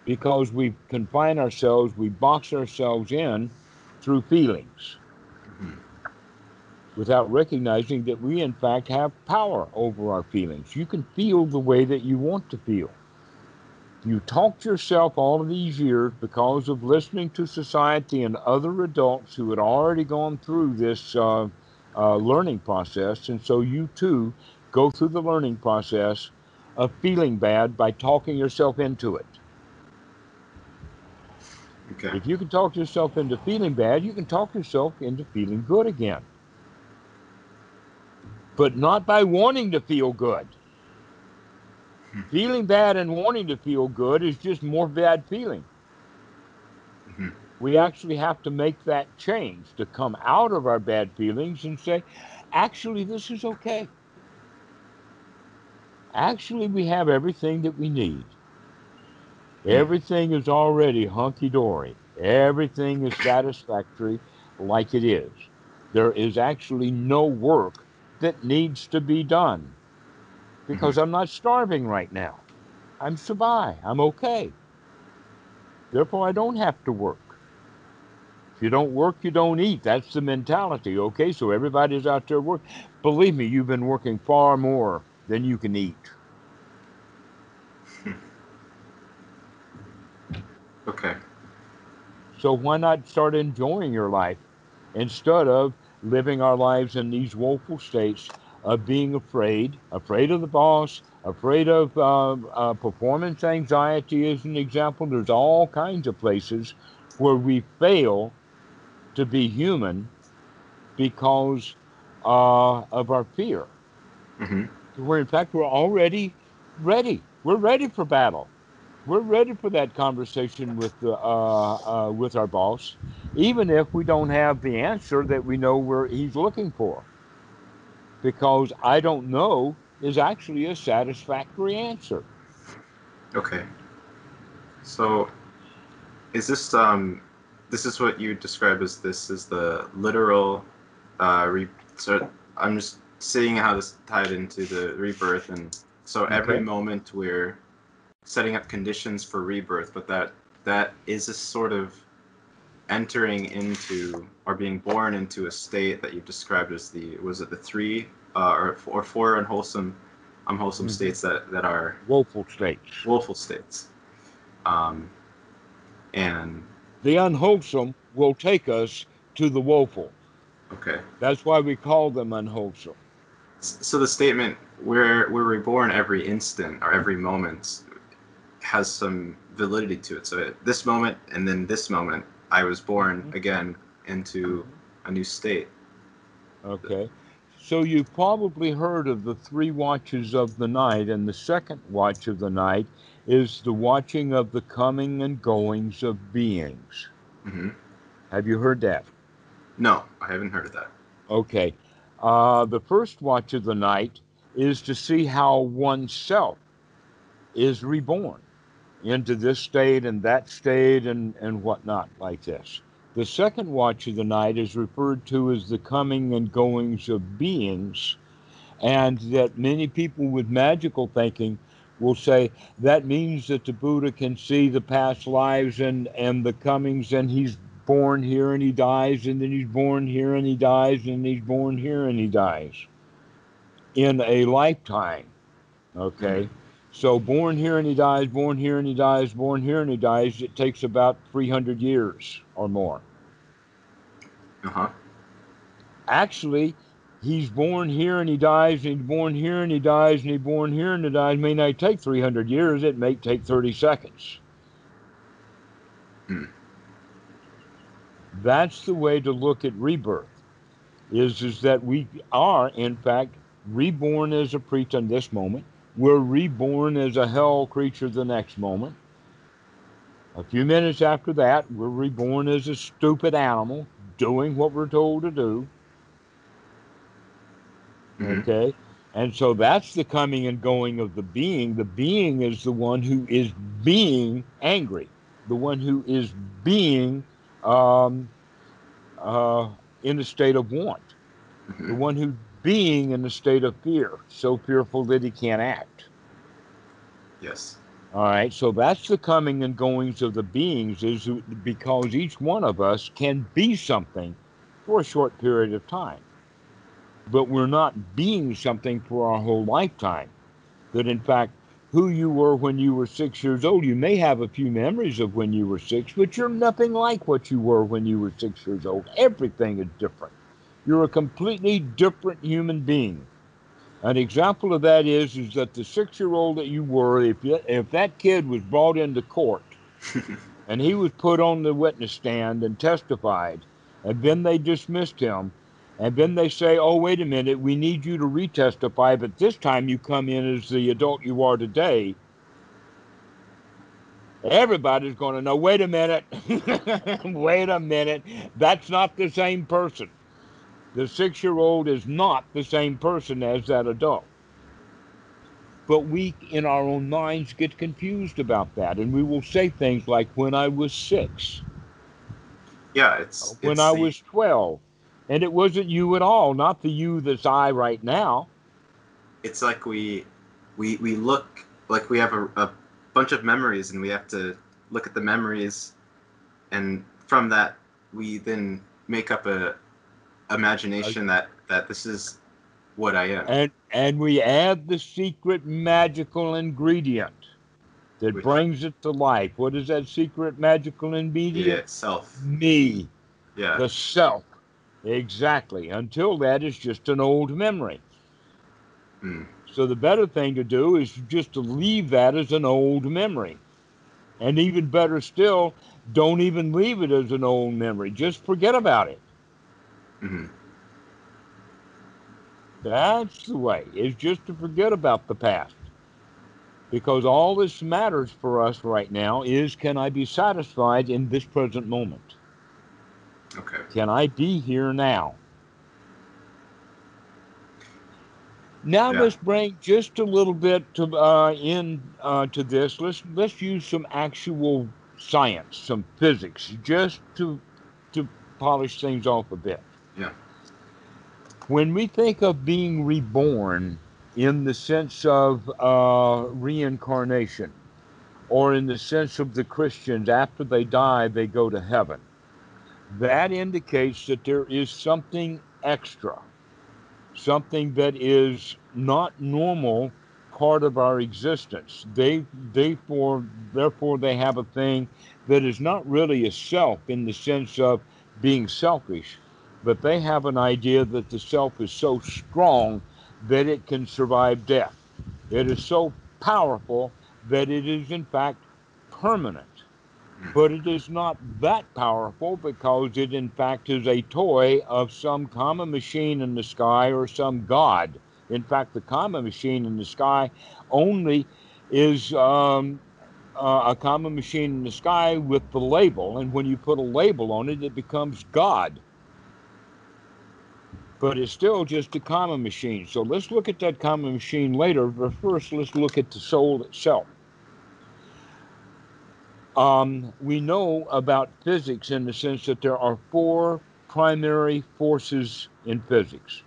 because we confine ourselves, we box ourselves in through feelings mm-hmm. without recognizing that we, in fact, have power over our feelings. You can feel the way that you want to feel. You talked yourself all of these years because of listening to society and other adults who had already gone through this uh, uh, learning process. And so you too go through the learning process of feeling bad by talking yourself into it. okay. If you can talk yourself into feeling bad, you can talk yourself into feeling good again. But not by wanting to feel good. Hmm. Feeling bad and wanting to feel good is just more bad feeling. Mhm. We actually have to make that change to come out of our bad feelings and say, actually, this is okay. Actually, we have everything that we need. Everything is already hunky dory. Everything is satisfactory like it is. There is actually no work that needs to be done because I'm not starving right now. I'm survive. I'm okay. Therefore, I don't have to work. If you don't work, you don't eat. That's the mentality. Okay, so everybody's out there work. Believe me, you've been working far more than you can eat. Okay. So why not start enjoying your life instead of living our lives in these woeful states of being afraid, afraid of the boss, afraid of uh, uh, performance anxiety, as an example. There's all kinds of places where we fail to be human because uh, of our fear. hmm Where in fact we're already ready. We're ready for battle. We're ready for that conversation with the, uh, uh, with our boss, even if we don't have the answer that we know where he's looking for. Because I don't know is actually a satisfactory answer. Okay. So, is this um, this is what you describe as this is the literal, uh, re- so I'm just seeing how this tied into the rebirth, and so every moment we're setting up conditions for rebirth, but that that is a sort of entering into or being born into a state that you've described as the was it the three uh, or or four unwholesome unwholesome Mhm. states that that are Woeful states. woeful states. Um, and The unwholesome will take us to the woeful. okay, That's why we call them unwholesome. So the statement "we're we're reborn every instant or every moment" has some validity to it. So this moment and then this moment, I was born Mhm. again into a new state. Okay. So you've probably heard of the three watches of the night, and the second watch of the night is the watching of the coming and goings of beings. hmm Have you heard that? No, I haven't heard of that. Okay. Uh, the first watch of the night is to see how oneself is reborn into this state and that state and, and whatnot, like this. The second watch of the night is referred to as the coming and goings of beings, and that many people with magical thinking will say that means that the Buddha can see the past lives and, and the comings, and he's born here and he dies, and then he's born here and he dies, and he's born here and he dies in a lifetime. Okay. Mm-hmm. So born here and he dies, born here and he dies, born here and he dies. It takes about 300 years or more. Uh huh. Actually, he's born here and he dies, and he's born here and he dies, and he's born here and he dies. It May not take 300 years. It may take 30 seconds. Hmm. That's the way to look at rebirth. Is is that we are in fact reborn as a preta in this moment. We're reborn as a hell creature the next moment. A few minutes after that, we're reborn as a stupid animal doing what we're told to do. Mhm. Okay. And so that's the coming and going of the being. The being is the one who is being angry, the one who is being um, uh, in a state of want, the Mhm. one who's being in a state of fear, so fearful that he can't act. Yes. All right, so that's the coming and goings of the beings, is because each one of us can be something for a short period of time, but we're not being something for our whole lifetime. That in fact, who you were when you were six years old, you may have a few memories of when you were six, but you're nothing like what you were when you were six years old. Everything is different. You're a completely different human being. An example of that is is that the six-year-old that you were, if you, if that kid was brought into court and he was put on the witness stand and testified, and then they dismissed him, and then they say, "Oh, wait a minute, we need you to retestify, but this time you come in as the adult you are today." Everybody's going to know. Wait a minute. wait a minute. That's not the same person. The six year old is not the same person as that adult. But we, in our own minds, get confused about that. And we will say things like, when I was six, Yeah, it's when it's I the- was 12. And it wasn't you at all, not the you that's I right now. it's like we we we look like we have a, a bunch of memories and we have to look at the memories and from that we then make up a imagination that that this is what I am. And, and we add the secret magical ingredient that Which- brings it to life. What is that secret magical Yeah, ingredient? itself. Me. Yeah. the self. Exactly. Until that is just an old memory. Mm. So the better thing to do is just to leave that as an old memory. And even better still, don't even leave it as an old memory. Just forget about it. Hmm That's the way, is just to forget about the past. Because all this matters for us right now is can I be satisfied in this present moment? Okay. Can I be here now? Now Yeah. let's bring just a little bit to uh, in uh, to this. Let's let's use some actual science, some physics, just to to polish things off a bit. Yeah. When we think of being reborn in the sense of uh, reincarnation, or in the sense of the Christians after they die they go to heaven, that indicates that there is something extra something that is not normal part of our existence. They therefore therefore they have a thing that is not really a self in the sense of being selfish, but they have an idea that the self is so strong that it can survive death. It is so powerful that it is in fact permanent. But it is not that powerful because it, in fact, is a toy of some common machine in the sky or some god. In fact, the common machine in the sky only is um, uh, a common machine in the sky with the label, and when you put a label on it, it becomes God. But it's still just a common machine. So let's look at that common machine later, but first let's look at the soul itself. Um, we know about physics in the sense that there are four primary forces in physics.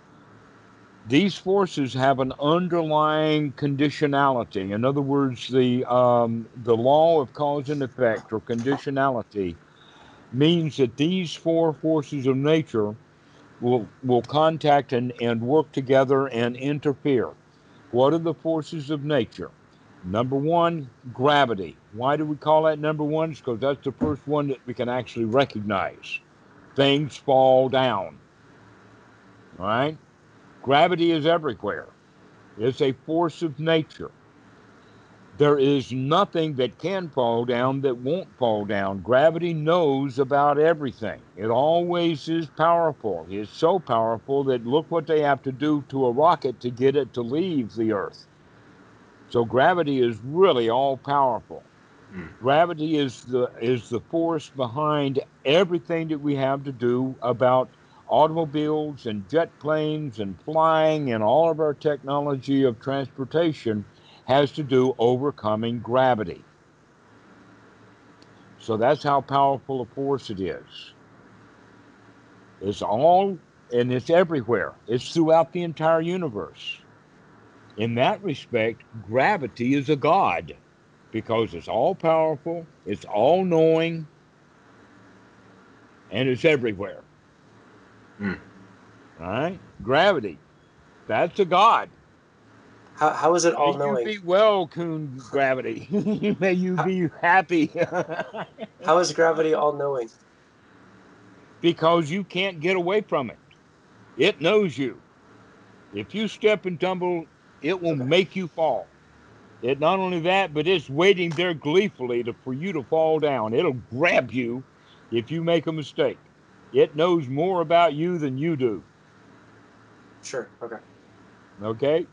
These forces have an underlying conditionality. In other words, the um, the law of cause and effect or conditionality means that these four forces of nature will will contact and, and work together and interfere. What are the forces of nature? Number one, gravity. Why do we call that number one? Because that's the first one that we can actually recognize. Things fall down. All right? Gravity is everywhere, it's a force of nature. There is nothing that can fall down that won't fall down. Gravity knows about everything. It always is powerful. It's so powerful that look what they have to do to a rocket to get it to leave the Earth. So gravity is really all powerful. Hmm. Gravity is the is the force behind everything that we have to do about automobiles and jet planes and flying and all of our technology of transportation has to do overcoming gravity. So that's how powerful a force it is. It's all and it's everywhere. It's throughout the entire universe in that respect, gravity is a god because it's all powerful, it's all knowing, and it's everywhere. Hmm. All right? Gravity. That's a god. How, how is it all May you be well, Khun Gravity. May you be happy. How is gravity all knowing? because you can't get away from it. It knows you. If you step and tumble, it will Okay. make you fall. It not only that, but it's waiting there gleefully to, for you to fall down. It'll grab you if you make a mistake. It knows more about you than you do. Sure. Okay. Okay?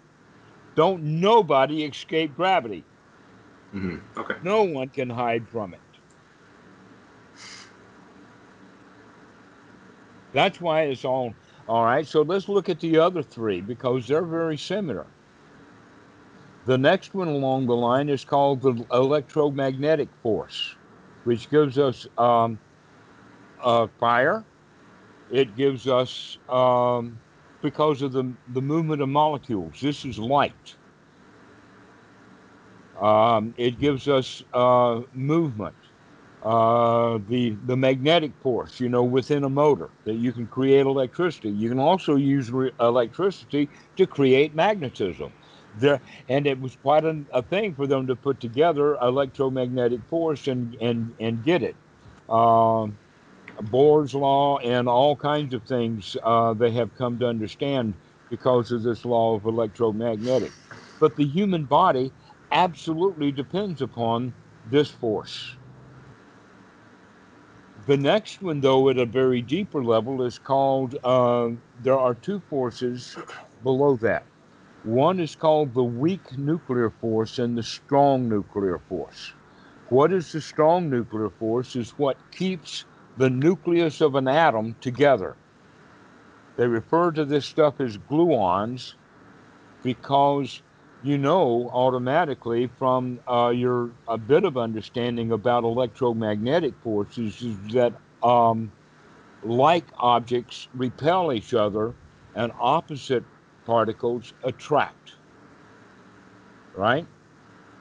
Don't nobody escape gravity. hmm Okay. No one can hide from it. That's why it's all all right. So let's look at the other three because they're very similar. The next one along the line is called the electromagnetic force, which gives us um, uh, fire. It gives us um, because of the the movement of molecules. This is light. Um, it gives us uh, movement. Uh, the the magnetic force, you know, within a motor that you can create electricity. You can also use re- electricity to create magnetism. There, and it was quite a, a thing for them to put together electromagnetic force and and and get it. Um, Bohr's law and all kinds of things uh, they have come to understand because of this law of electromagnetic. But the human body absolutely depends upon this force. The next one, though, at a very deeper level, is called uh, there are two forces below that. One is called the weak nuclear force and the strong nuclear force. What is the strong nuclear force? Is what keeps the nucleus of an atom together. They refer to this stuff as gluons because you know automatically from uh, your a bit of understanding about electromagnetic forces is that um, like objects repel each other and opposite particles attract right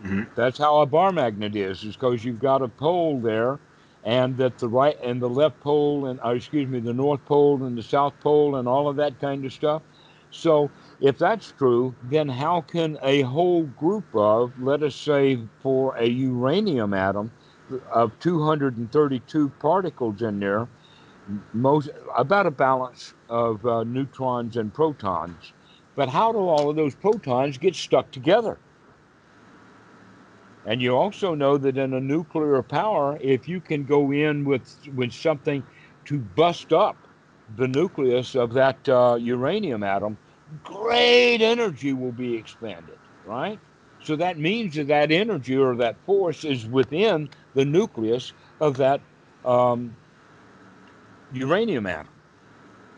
Mhm. that's how a bar magnet is is because you've got a pole there and that the right and the left pole and or excuse me the north pole and the south pole and all of that kind of stuff so if that's true, then how can a whole group of, let us say, for a uranium atom of 232 particles in there, most about a balance of uh, neutrons and protons, but how do all of those protons get stuck together? And you also know that in a nuclear power, if you can go in with with something to bust up the nucleus of that uh, uranium atom, great energy will be expanded, right? So that means that that energy or that force is within the nucleus of that um, uranium atom.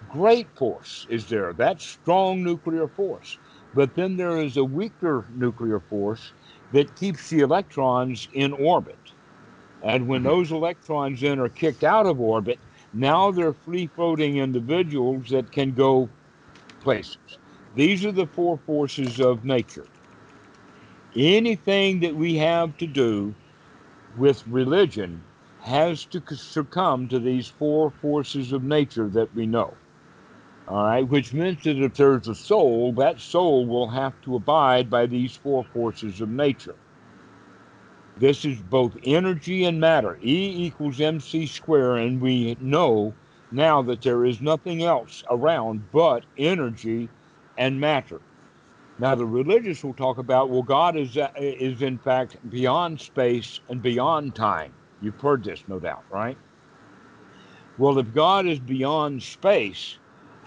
Great force is there, that strong nuclear force. But then there is a weaker nuclear force that keeps the electrons in orbit. And when Mhm. those electrons then are kicked out of orbit, now they're free floating individuals that can go places. These are the four forces of nature. Anything that we have to do with religion has to succumb to these four forces of nature that we know. All right, which means that if there's a soul, that soul will have to abide by these four forces of nature. This is both energy and matter. E equals mc square, and we know now that there is nothing else around but energy and matter. Now, the religious will talk about, well, God is, uh, is in fact beyond space and beyond time. You've heard this, no doubt, right? Well, if God is beyond space,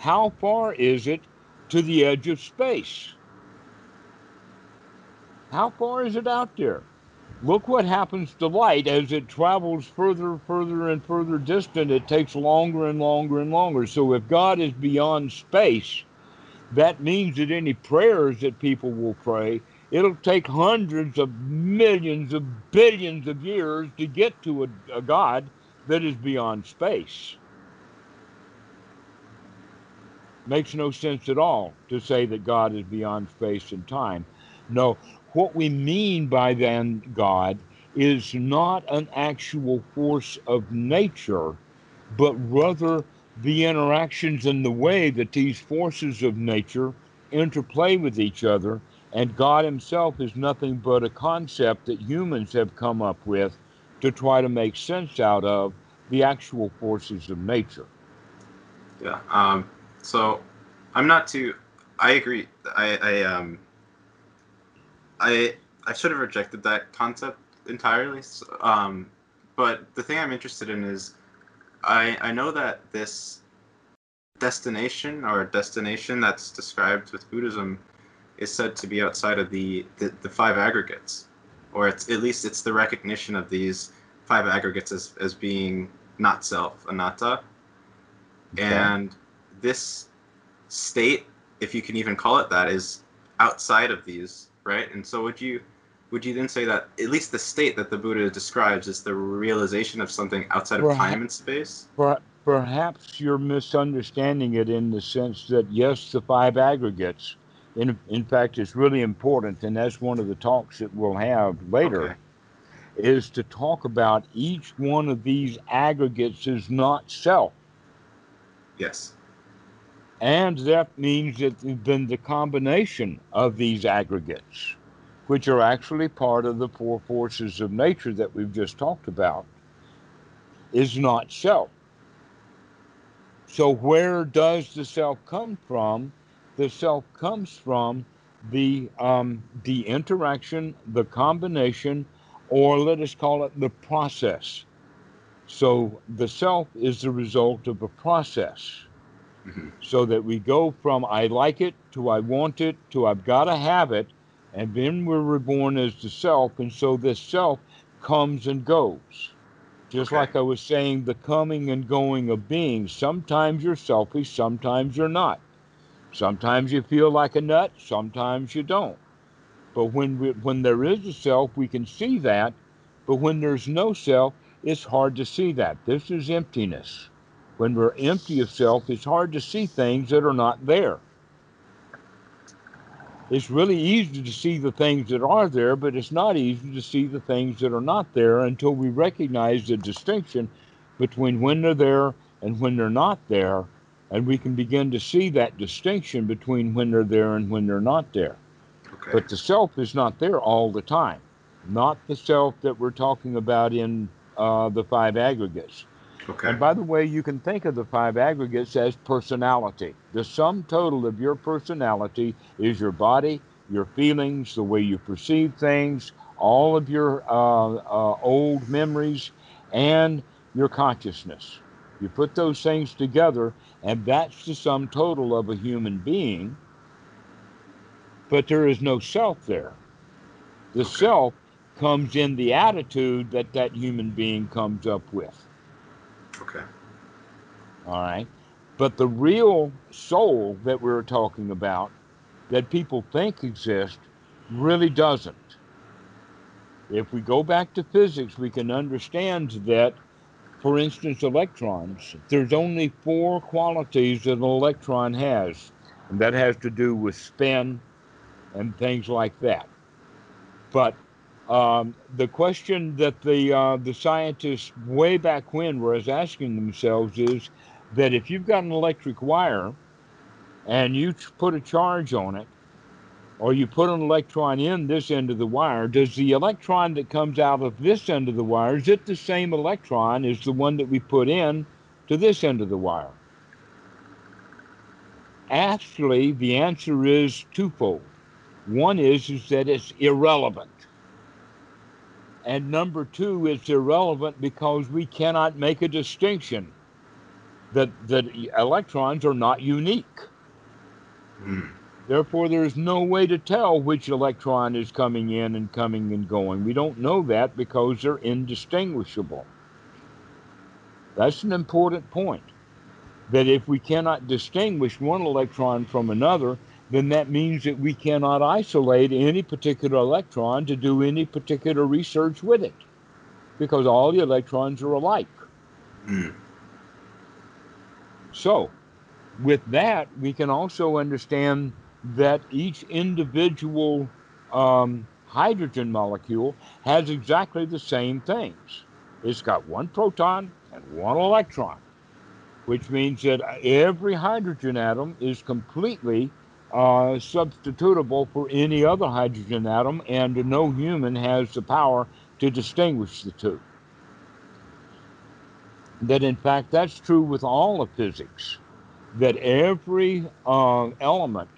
how far is it to the edge of space? How far is it out there? Look what happens to light as it travels further, further, and further distant. It takes longer and longer and longer. So, if God is beyond space, that means that any prayers that people will pray, it'll take hundreds of millions of billions of years to get to a, a God that is beyond space. Makes no sense at all to say that God is beyond space and time. No, what we mean by then God is not an actual force of nature, but rather the interactions and the way that these forces of nature interplay with each other. And God Himself is nothing but a concept that humans have come up with to try to make sense out of the actual forces of nature. Yeah. Um, so I'm not too. I agree. I, I um. I I should have rejected that concept entirely. So, um, but the thing I'm interested in is, I I know that this destination or destination that's described with Buddhism is said to be outside of the the, the five aggregates, or it's at least it's the recognition of these five aggregates as as being not self, anatta, and this state, if you can even call it that, is outside of these, right? And so would you would you then say that at least the state that the Buddha describes is the realization of something outside of time and space? Perhaps you're misunderstanding it in the sense that, yes, the five aggregates. In, in fact, it's really important, and that's one of the talks that we'll have later. Okay. is to talk about each one of these aggregates is not self. Yes. And that means that then the combination of these aggregates, which are actually part of the four forces of nature that we've just talked about, is not self. So, where does the self come from? the self comes from the um, the interaction, the combination, or let us call it the process. So the self is the result of a process. Mhm. So that we go from I like it to I want it to I've got to have it, and then we're reborn as the self, and so this self comes and goes. Just Okay. like I was saying, the coming and going of beings. Sometimes you're selfish, sometimes you're not. Sometimes you feel like a nut, sometimes you don't. But when we, when there is a self, we can see that. But when there's no self, it's hard to see that. This is emptiness. When we're empty of self, it's hard to see things that are not there. It's really easy to see the things that are there, but it's not easy to see the things that are not there until we recognize the distinction between when they're there and when they're not there. And we can begin to see that distinction between when they're there and when they're not there. Okay. But the self is not there all the time, not the self that we're talking about in uh, the five aggregates. Okay. And by the way, you can think of the five aggregates as personality. The sum total of your personality is your body, your feelings, the way you perceive things, all of your uh, uh, old memories, and your consciousness. You put those things together, and that's the sum total of a human being. But there is no self there. The Okay. self comes in the attitude that that human being comes up with. Okay. All right. But the real soul that we're talking about, that people think exists, really doesn't. If we go back to physics, we can understand that, for instance, electrons, there's only four qualities that an electron has, and that has to do with spin and things like that. But um, the question that the uh, the scientists way back when was asking themselves is that if you've got an electric wire and you put a charge on it, or you put an electron in this end of the wire, does the electron that comes out of this end of the wire is it the same electron as the one that we put in to this end of the wire? Actually, the answer is twofold. One is is that it's irrelevant. And number two, it's irrelevant because we cannot make a distinction that that electrons are not unique. Hmm. Therefore, there's no way to tell which electron is coming in and coming and going. We don't know that because they're indistinguishable. That's an important point. That if we cannot distinguish one electron from another, then that means that we cannot isolate any particular electron to do any particular research with it because all the electrons are alike. Hmm. So, with that, we can also understand that each individual um, hydrogen molecule has exactly the same things. It's got one proton and one electron, which means that every hydrogen atom is completely uh, substitutable for any other hydrogen atom, and no human has the power to distinguish the two. That, in fact, that's true with all of physics, that every uh, element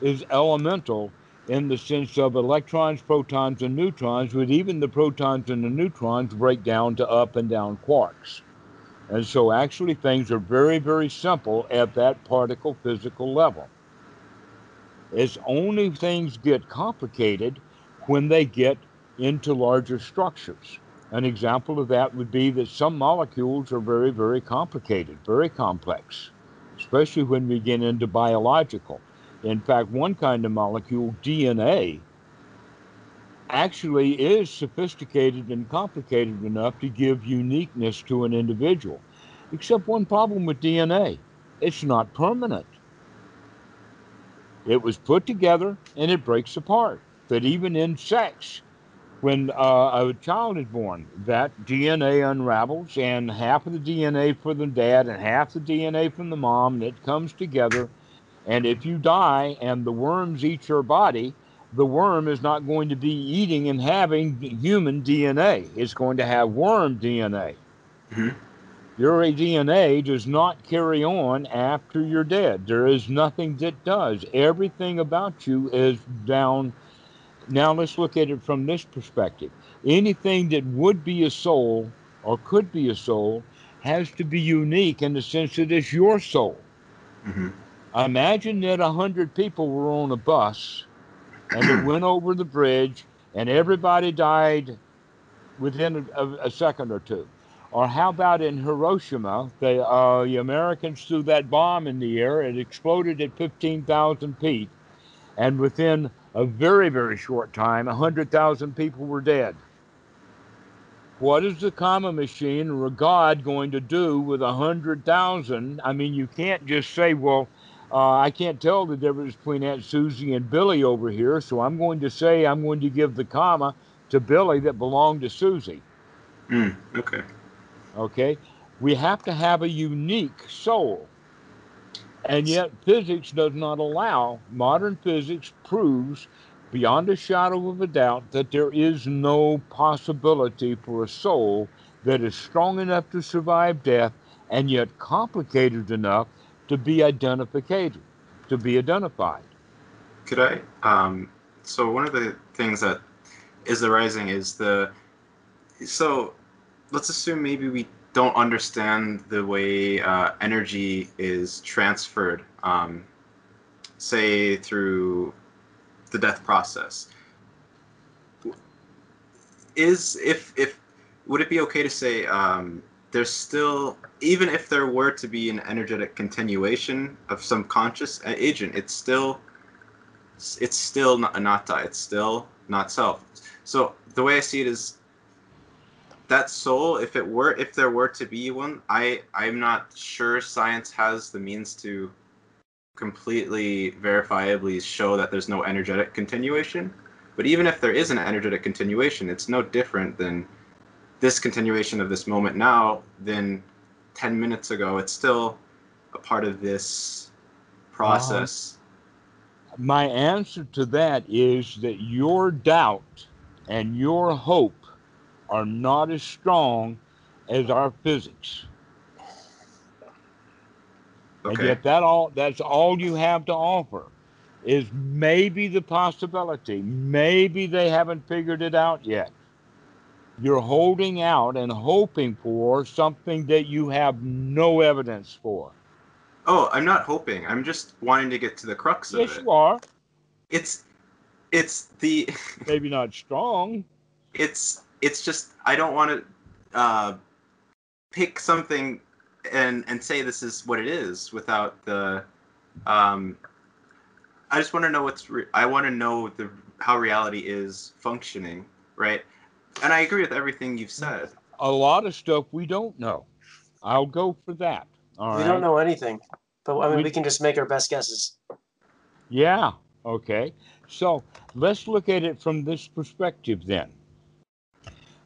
is elemental in the sense of electrons, protons, and neutrons, with even the protons and the neutrons break down to up and down quarks. And so, actually, things are very, very simple at that particle physical level. It's only things get complicated when they get into larger structures. An example of that would be that some molecules are very, very complicated, very complex, especially when we get into biological. In fact, one kind of molecule, DNA, actually is sophisticated and complicated enough to give uniqueness to an individual. Except one problem with DNA it's not permanent. It was put together and it breaks apart. That even in sex, when uh, a child is born, that DNA unravels, and half of the DNA for the dad and half the DNA from the mom, and it comes together. And if you die and the worms eat your body, the worm is not going to be eating and having human DNA. It's going to have worm DNA. Mhm. Your DNA does not carry on after you're dead. There is nothing that does. Everything about you is down. Now let's look at it from this perspective. Anything that would be a soul or could be a soul has to be unique in the sense that it's your soul. Mm-hmm. Imagine that a hundred people were on a bus and it went over the bridge and everybody died within a, a, second or two. Or how about in Hiroshima, the, uh, the Americans threw that bomb in the air, it exploded at 15,000 feet, and within a very, very short time, 100,000 people were dead. What is the karma machine or God going to do with 100,000? I mean, you can't just say, well, uh, I can't tell the difference between Aunt Susie and Billy over here, so I'm going to say I'm going to give the karma to Billy that belonged to Susie. Mm, okay. Okay. We have to have a unique soul. And yet, physics does not allow, modern physics proves beyond a shadow of a doubt that there is no possibility for a soul that is strong enough to survive death and yet complicated enough to be identified, to be identified. Could I? Um, so one of the things that is arising is the. So, let's assume maybe we don't understand the way uh, energy is transferred, um, say through the death process. Is if if would it be okay to say um, there's still even if there were to be an energetic continuation of some conscious agent, it's still it's still not anatta. It's still not self. So the way I see it is that soul, if it were if there were to be one, I I'm not sure science has the means to completely verifiably show that there's no energetic continuation. But even if there is an energetic continuation, it's no different than this continuation of this moment now than 10 minutes ago. It's still a part of this process. My answer to that is that your doubt and your hope are not as strong as our physics. Okay. And yet that all that's all you have to offer is maybe the possibility. Maybe they haven't figured it out yet you're holding out and hoping for something that you have no evidence for. Oh, I'm not hoping. I'm just wanting to get to the crux yes, of it. Yes, you are. It's it's the maybe not strong. It's it's just I don't want to uh, pick something and and say this is what it is without the um I just want to know what's re- I want to know the how reality is functioning, right? And I agree with everything you've said. A lot of stuff we don't know. I'll go for that. All we right? don't know anything, but I mean, we, we can just make our best guesses. Yeah. Okay. So let's look at it from this perspective then.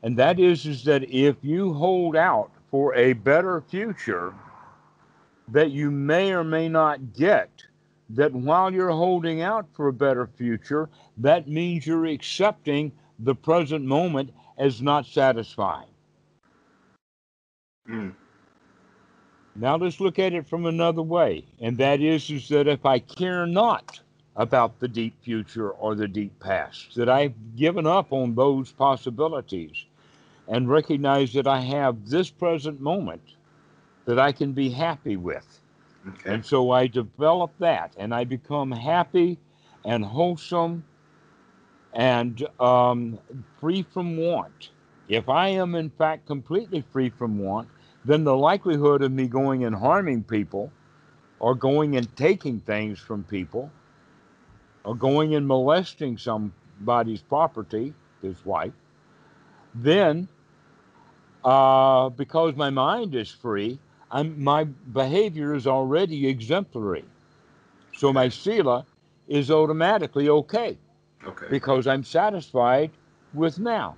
And that is, is that if you hold out for a better future that you may or may not get, that while you're holding out for a better future, that means you're accepting the present moment as not satisfying. Mm. Now let's look at it from another way, and that is, is that if I care not about the deep future or the deep past, that I've given up on those possibilities and recognize that I have this present moment that I can be happy with. Okay. And so I develop that and I become happy and wholesome and um, free from want. If I am, in fact, completely free from want, then the likelihood of me going and harming people, or going and taking things from people, or going and molesting somebody's property, his wife, then uh, because my mind is free, I'm, my behavior is already exemplary. So my sila is automatically okay. Okay. Because I'm satisfied with now.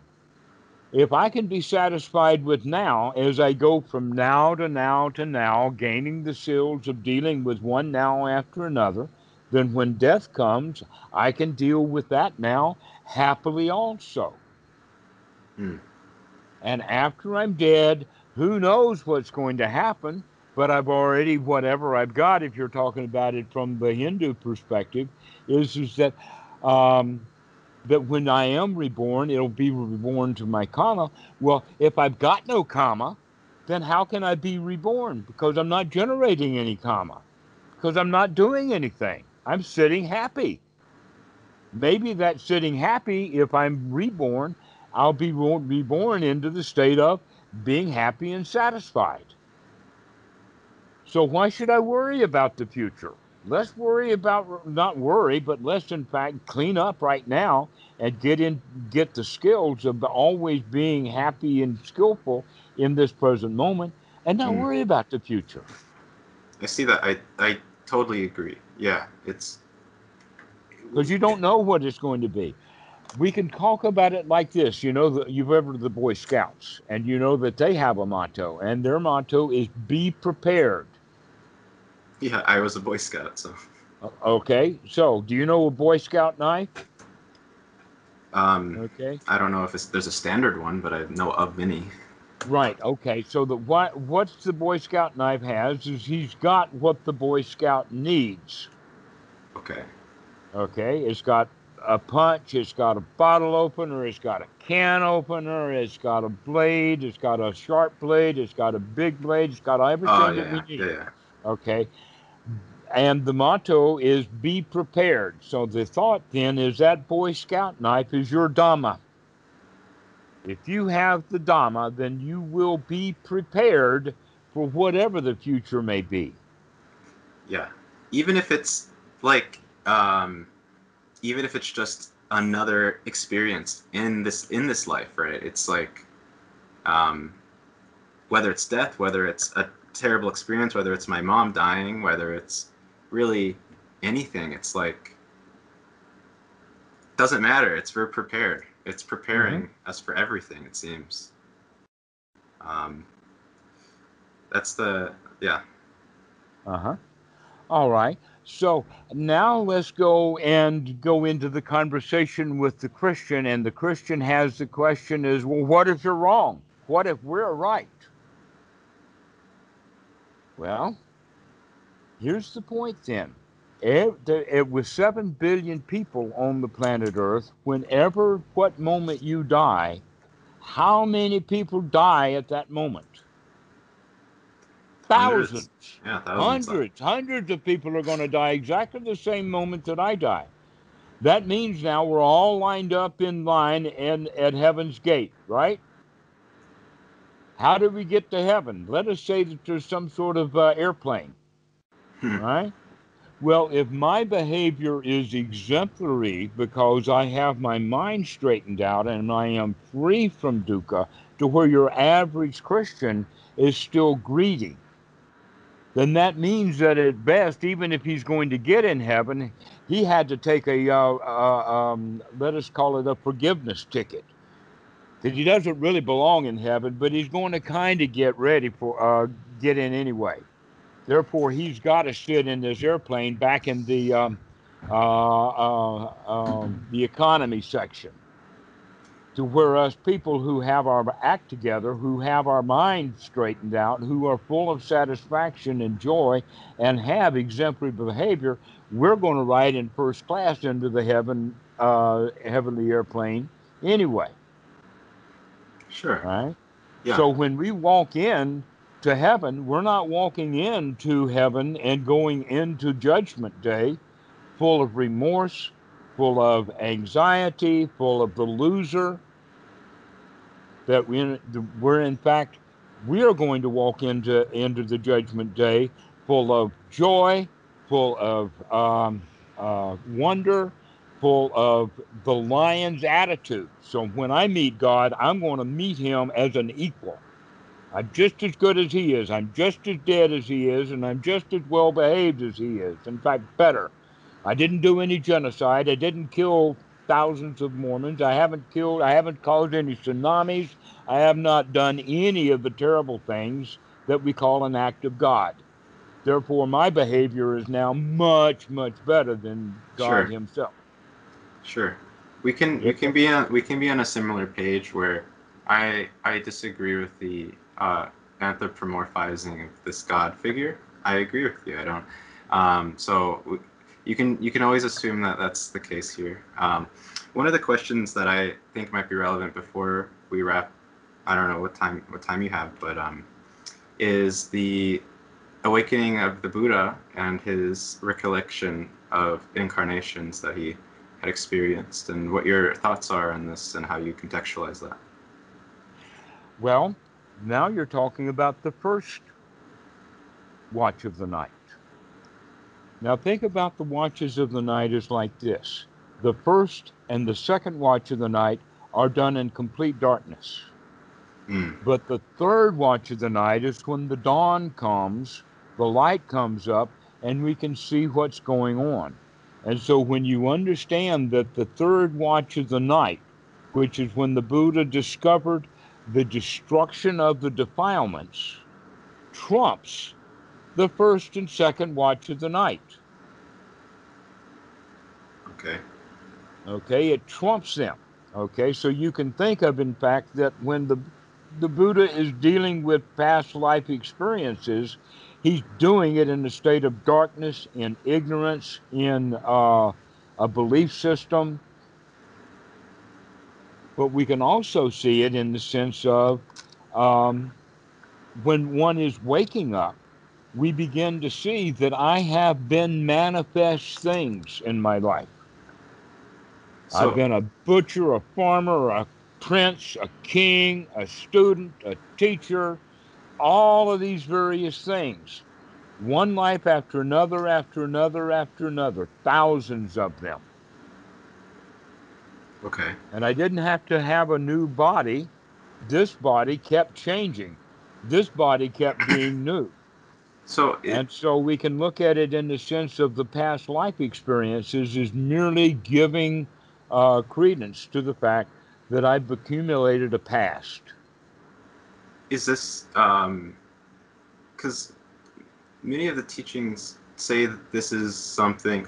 If I can be satisfied with now as I go from now to now to now, gaining the skills of dealing with one now after another, then when death comes, I can deal with that now happily also. Hmm. And after I'm dead, Who knows what's going to happen? But I've already, whatever I've got, if you're talking about it from the Hindu perspective, is, is that um, that when I am reborn, it'll be reborn to my karma. Well, if I've got no karma, then how can I be reborn? Because I'm not generating any karma, because I'm not doing anything. I'm sitting happy. Maybe that sitting happy, if I'm reborn, I'll be reborn into the state of being happy and satisfied. So why should I worry about the future? Let's worry about not worry, but let's in fact clean up right now and get in get the skills of always being happy and skillful in this present moment and not mm. worry about the future. I see that. I I totally agree. Yeah, it's because you don't know what it's going to be. We can talk about it like this. You know, the, you've ever the Boy Scouts, and you know that they have a motto, and their motto is "Be prepared." Yeah, I was a Boy Scout, so. Okay, so do you know a Boy Scout knife? Um, okay. I don't know if there's a standard one, but I know of many. Right. Okay. So the what what's the Boy Scout knife has is he's got what the Boy Scout needs. Okay. Okay. It's got a punch. It's got a bottle opener. It's got a can opener. It's got a blade. It's got a sharp blade. It's got a big blade. It's got everything oh, yeah, that we need. Yeah. Okay. And the motto is be prepared. So the thought then is that Boy Scout knife is your Dhamma. If you have the Dhamma, then you will be prepared for whatever the future may be. Yeah. Even if it's like, um, even if it's just another experience in this in this life, right? It's like, um, whether it's death, whether it's a terrible experience, whether it's my mom dying, whether it's really anything, it's like doesn't matter. It's we're prepared. It's preparing mm-hmm. us for everything. It seems. Um, that's the yeah. Uh huh. All right. So now let's go and go into the conversation with the Christian, and the Christian has the question: Is well, what if you're wrong? What if we're right? Well, here's the point then. It, it, with 7 billion people on the planet Earth, whenever, what moment you die, how many people die at that moment? Thousands. Yeah, thousands. Hundreds. Hundreds of people are going to die exactly the same moment that I die. That means now we're all lined up in line and at heaven's gate, right? How do we get to heaven? Let us say that there's some sort of uh, airplane, hmm. right? Well, if my behavior is exemplary because I have my mind straightened out and I am free from dukkha, to where your average Christian is still greedy, then that means that at best, even if he's going to get in heaven, he had to take a, uh, uh, um, let us call it a forgiveness ticket that he doesn't really belong in heaven, but he's going to kind of get ready for uh, get in anyway. Therefore, he's got to sit in this airplane back in the um, uh, uh, um, the economy section. To where us people who have our act together, who have our mind straightened out, who are full of satisfaction and joy, and have exemplary behavior, we're going to ride in first class into the heaven uh, heavenly airplane anyway. Sure. Right? Yeah. So when we walk in to heaven, we're not walking into heaven and going into judgment day full of remorse, full of anxiety, full of the loser. That we, we're in fact, we are going to walk into into the judgment day full of joy, full of um, uh, wonder, full of the lion's attitude. So when I meet God, I'm going to meet him as an equal. I'm just as good as he is. I'm just as dead as he is, and I'm just as well behaved as he is. In fact, better. I didn't do any genocide. I didn't kill thousands of Mormons. I haven't killed, I haven't caused any tsunamis. I have not done any of the terrible things that we call an act of God. Therefore, my behavior is now much, much better than God sure. Himself. Sure. We can we can be on we can be on a similar page where I I disagree with the uh, anthropomorphizing of this god figure. I agree with you. I don't. Um, so you can you can always assume that that's the case here. Um, one of the questions that I think might be relevant before we wrap, I don't know what time what time you have, but um, is the awakening of the Buddha and his recollection of incarnations that he had experienced, and what your thoughts are on this and how you contextualize that. Well, now you're talking about the first watch of the night. Now think about the watches of the night as like this. The first and the second watch of the night are done in complete darkness. Mm. But the third watch of the night is when the dawn comes, the light comes up, and we can see what's going on. And so when you understand that the third watch of the night, which is when the Buddha discovered the destruction of the defilements, trumps the first and second watch of the night. Okay. Okay, it trumps them. Okay, so you can think of, in fact, that when the the Buddha is dealing with past life experiences, he's doing it in a state of darkness, in ignorance, in uh, a belief system. But we can also see it in the sense of um, when one is waking up, we begin to see that I have been manifest things in my life. So, I've been a butcher, a farmer, a prince, a king, a student, a teacher, all of these various things. One life after another, after another, after another, thousands of them. okay. And I didn't have to have a new body. This body kept changing. This body kept being new. So it, And so we can look at it in the sense of the past life experiences is merely giving uh, credence to the fact that I've accumulated a past. is this um because many of the teachings say that this is something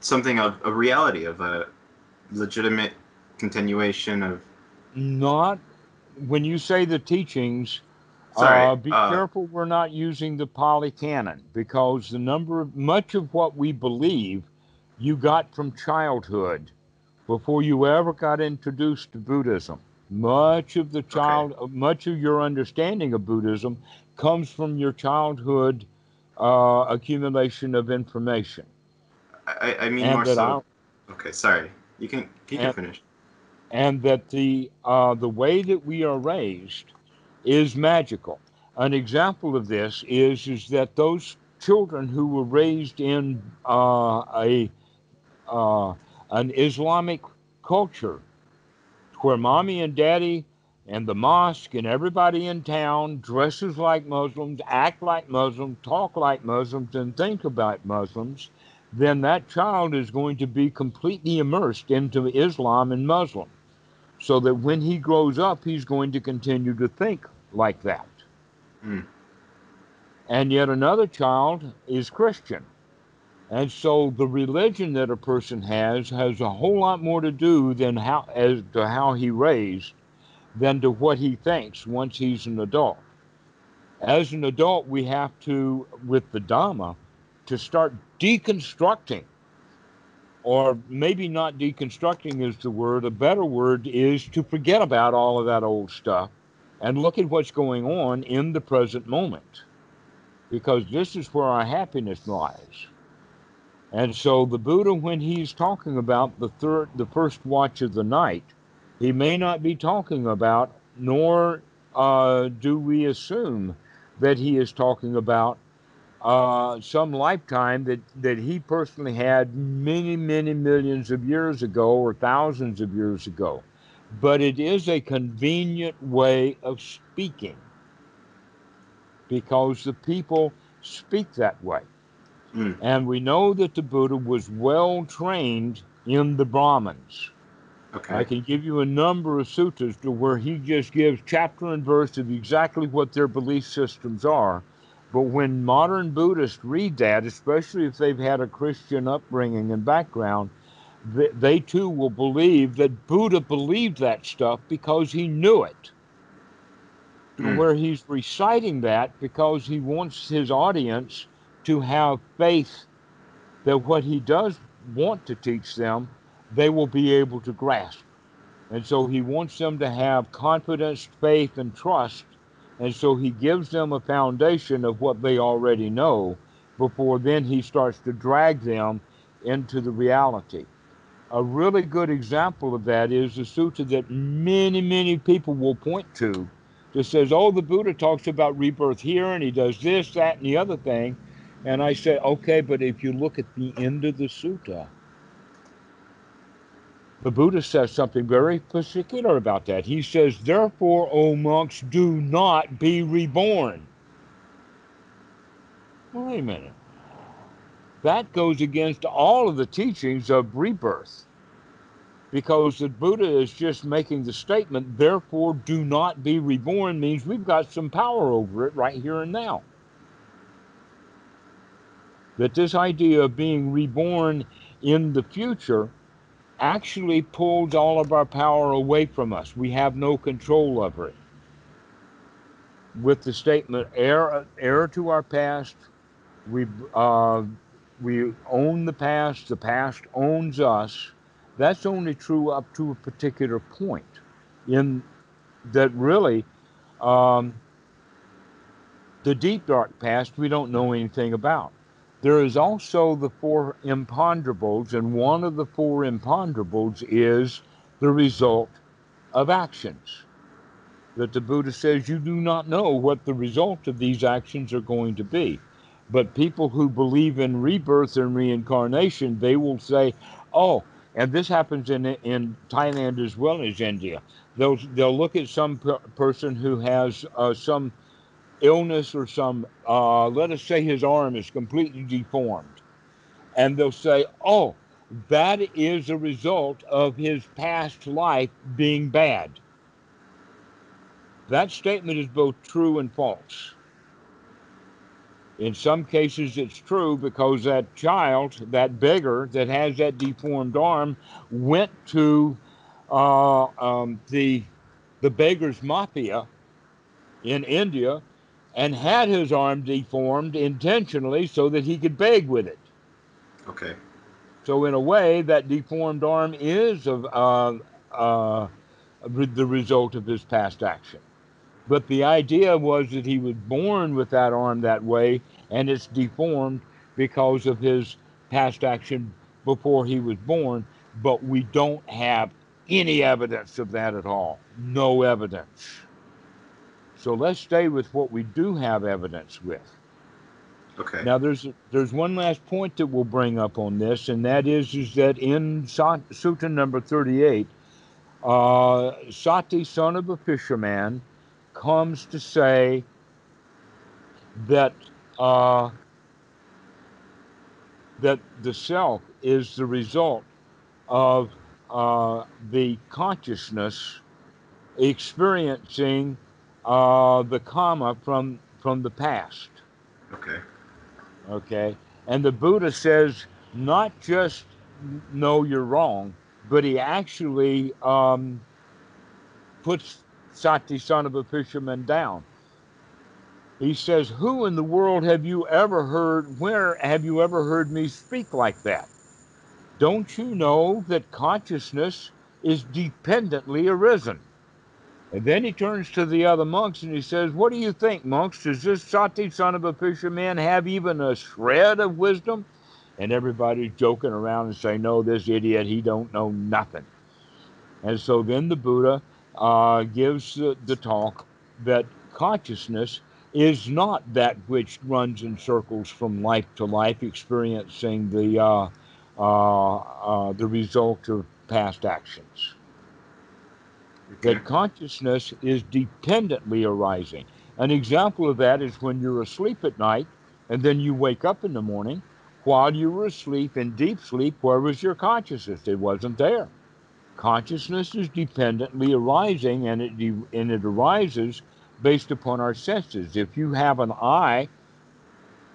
something of a reality of a legitimate continuation of Not when you say the teachings. Sorry, uh, be uh, careful we're not using the Pali canon because the number of much of what we believe you got from childhood before you ever got introduced to Buddhism. Much of the child, much of your understanding of Buddhism comes from your childhood uh, accumulation of information. I, I mean And more so okay sorry you can you can And- finish and that the uh, the way that we are raised is magical. An example of this is is that those children who were raised in uh, a uh, an Islamic culture, where mommy and daddy and the mosque and everybody in town dresses like Muslims, act like Muslims, talk like Muslims, and think about Muslims, then that child is going to be completely immersed into Islam and Muslim so that when he grows up, he's going to continue to think like that. Hmm. And yet another child is Christian. And so the religion that a person has has a whole lot more to do than how as to how he raised than to what he thinks once he's an adult. As an adult, we have to, with the Dhamma, to start deconstructing or maybe not deconstructing is the word. A better word is to forget about all of that old stuff and look at what's going on in the present moment. Because this is where our happiness lies. And so the Buddha, when he's talking about the third, the first watch of the night, he may not be talking about, nor uh, do we assume that he is talking about uh, some lifetime that, that he personally had many, many millions of years ago or thousands of years ago. But it is a convenient way of speaking because the people speak that way. Mm. And we know that the Buddha was well trained in the Brahmins. okay I can give you a number of sutras to where he just gives chapter and verse of exactly what their belief systems are. But when modern Buddhists read that, especially if they've had a Christian upbringing and background, they, they too will believe that Buddha believed that stuff because he knew it. Hmm. where he's reciting that because he wants his audience to have faith that what he does want to teach them, they will be able to grasp. And so he wants them to have confidence, faith, and trust. And so he gives them a foundation of what they already know before then he starts to drag them into the reality. A really good example of that is the sutta that many, many people will point to that says, oh, the Buddha talks about rebirth here and he does this, that, and the other thing. And I say, okay, but if you look at the end of the sutta, the Buddha says something very particular about that. He says, Therefore, O monks, do not be reborn. Wait a minute. That goes against all of the teachings of rebirth. Because the Buddha is just making the statement, therefore, do not be reborn, means we've got some power over it right here and now. That this idea of being reborn in the future actually pulls all of our power away from us. We have no control over it. With the statement, heir, heir to our past, we, uh, we own the past, the past owns us. That's only true up to a particular point. In that, really, um, the deep dark past, we don't know anything about. There is also the four imponderables, and one of the four imponderables is the result of actions. That the Buddha says you do not know what the result of these actions are going to be. But people who believe in rebirth and reincarnation, they will say, oh, and this happens in, in Thailand as well as India. They'll, they'll look at some per- person who has uh, some illness or some, uh, let us say his arm is completely deformed. And they'll say, oh, that is a result of his past life being bad. That statement is both true and false. In some cases, it's true because that child, that beggar that has that deformed arm, went to uh, um, the the beggars mafia in India and had his arm deformed intentionally so that he could beg with it. Okay. So in a way, that deformed arm is of uh, uh, the result of his past action. But the idea was that he was born with that arm that way, and it's deformed because of his past action before he was born. But we don't have any evidence of that at all. No evidence. So let's stay with what we do have evidence with. Okay. Now, there's there's one last point that we'll bring up on this, and that is is that in Sutta number 38, uh, Sati, son of a fisherman, comes to say that uh, that the self is the result of uh, the consciousness experiencing uh, the karma from from the past. Okay. Okay, and the Buddha says not just know you're wrong, but he actually um, puts Sati, son of a fisherman, down. He says, Who in the world have you ever heard, where have you ever heard me speak like that? Don't you know that consciousness is dependently arisen? And then he turns to the other monks and he says, What do you think, monks? Does this Sati, son of a fisherman, have even a shred of wisdom? And everybody's joking around and saying, No, this idiot, he don't know nothing. And so then the Buddha uh, gives the, the talk that consciousness is not that which runs in circles from life to life, experiencing the uh, uh, uh, the result of past actions. That consciousness is dependently arising. An example of that is when you're asleep at night and then you wake up in the morning. While you were asleep in deep sleep, where was your consciousness? It wasn't there. Consciousness is dependently arising, and it de- and it arises based upon our senses. If you have an eye,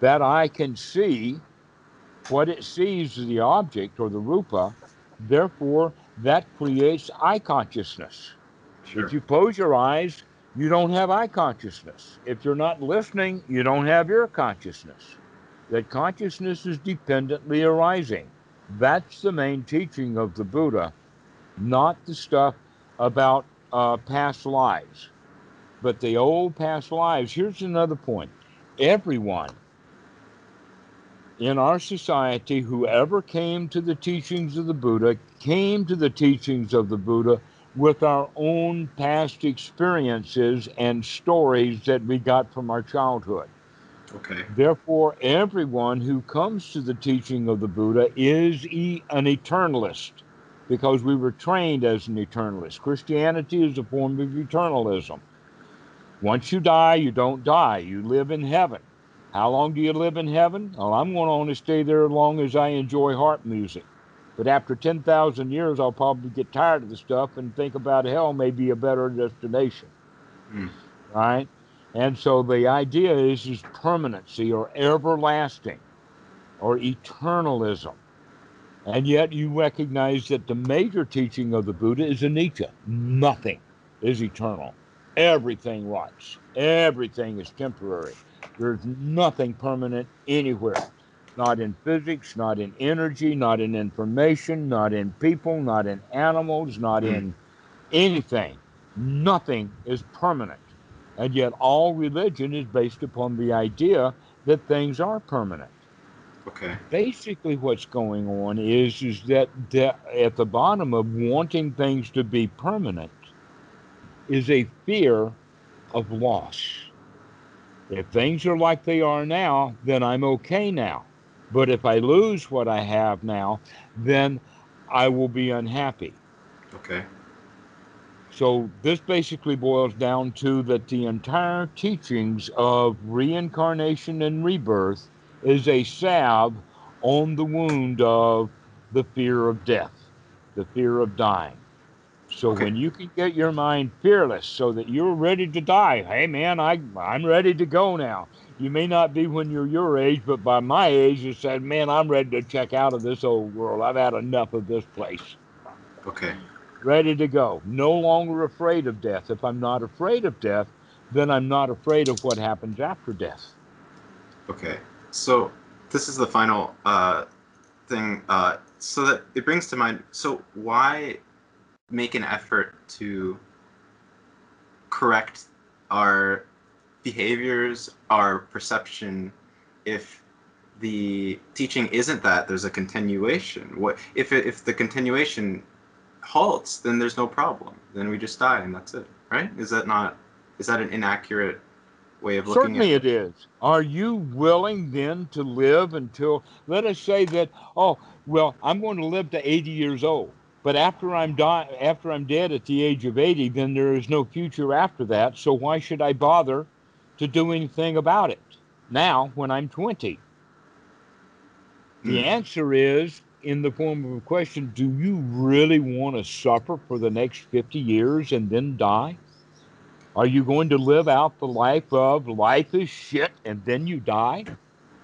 that eye can see what it sees the object or the rupa. Therefore, that creates eye consciousness. Sure. If you close your eyes, you don't have eye consciousness. If you're not listening, you don't have ear consciousness. That consciousness is dependently arising. That's the main teaching of the Buddha, not the stuff about uh, past lives. But the old past lives, here's another point everyone in our society, whoever came to the teachings of the Buddha, came to the teachings of the Buddha with our own past experiences and stories that we got from our childhood. Okay. Therefore, everyone who comes to the teaching of the Buddha is e- an eternalist because we were trained as an eternalist. Christianity is a form of eternalism. Once you die, you don't die, you live in heaven. How long do you live in heaven? Well, I'm going to only stay there as long as I enjoy harp music. But after 10,000 years, I'll probably get tired of the stuff and think about hell may be a better destination. Mm. Right? And so the idea is, is permanency or everlasting or eternalism. And yet you recognize that the major teaching of the Buddha is anicca. Nothing is eternal. Everything rots. Everything is temporary. There's nothing permanent anywhere not in physics, not in energy, not in information, not in people, not in animals, not hmm. in anything. Nothing is permanent. And yet, all religion is based upon the idea that things are permanent. Okay. Basically, what's going on is, is that, that at the bottom of wanting things to be permanent is a fear of loss. If things are like they are now, then I'm okay now. But if I lose what I have now, then I will be unhappy. Okay. So this basically boils down to that the entire teachings of reincarnation and rebirth is a salve on the wound of the fear of death, the fear of dying. So Okay. when you can get your mind fearless so that you're ready to die, hey man, I I'm ready to go now. You may not be when you're your age, but by my age you said, Man, I'm ready to check out of this old world. I've had enough of this place. Okay. Ready to go. No longer afraid of death. If I'm not afraid of death, then I'm not afraid of what happens after death. Okay. So this is the final uh, thing. Uh, so that it brings to mind. So why make an effort to correct our behaviors, our perception, if the teaching isn't that there's a continuation? What if it, if the continuation halts? Then there's no problem. Then we just die and that's it, right? Is that not? Is that an inaccurate way of looking Certainly at it? it is. Are you willing then to live until, let us say that, oh, well, I'm going to live to 80 years old. But after I'm die, after I'm dead at the age of 80, then there is no future after that. So why should I bother to do anything about it now when I'm 20? The Hmm. answer is in the form of a question Do you really want to suffer for the next 50 years and then die? Are you going to live out the life of life is shit and then you die?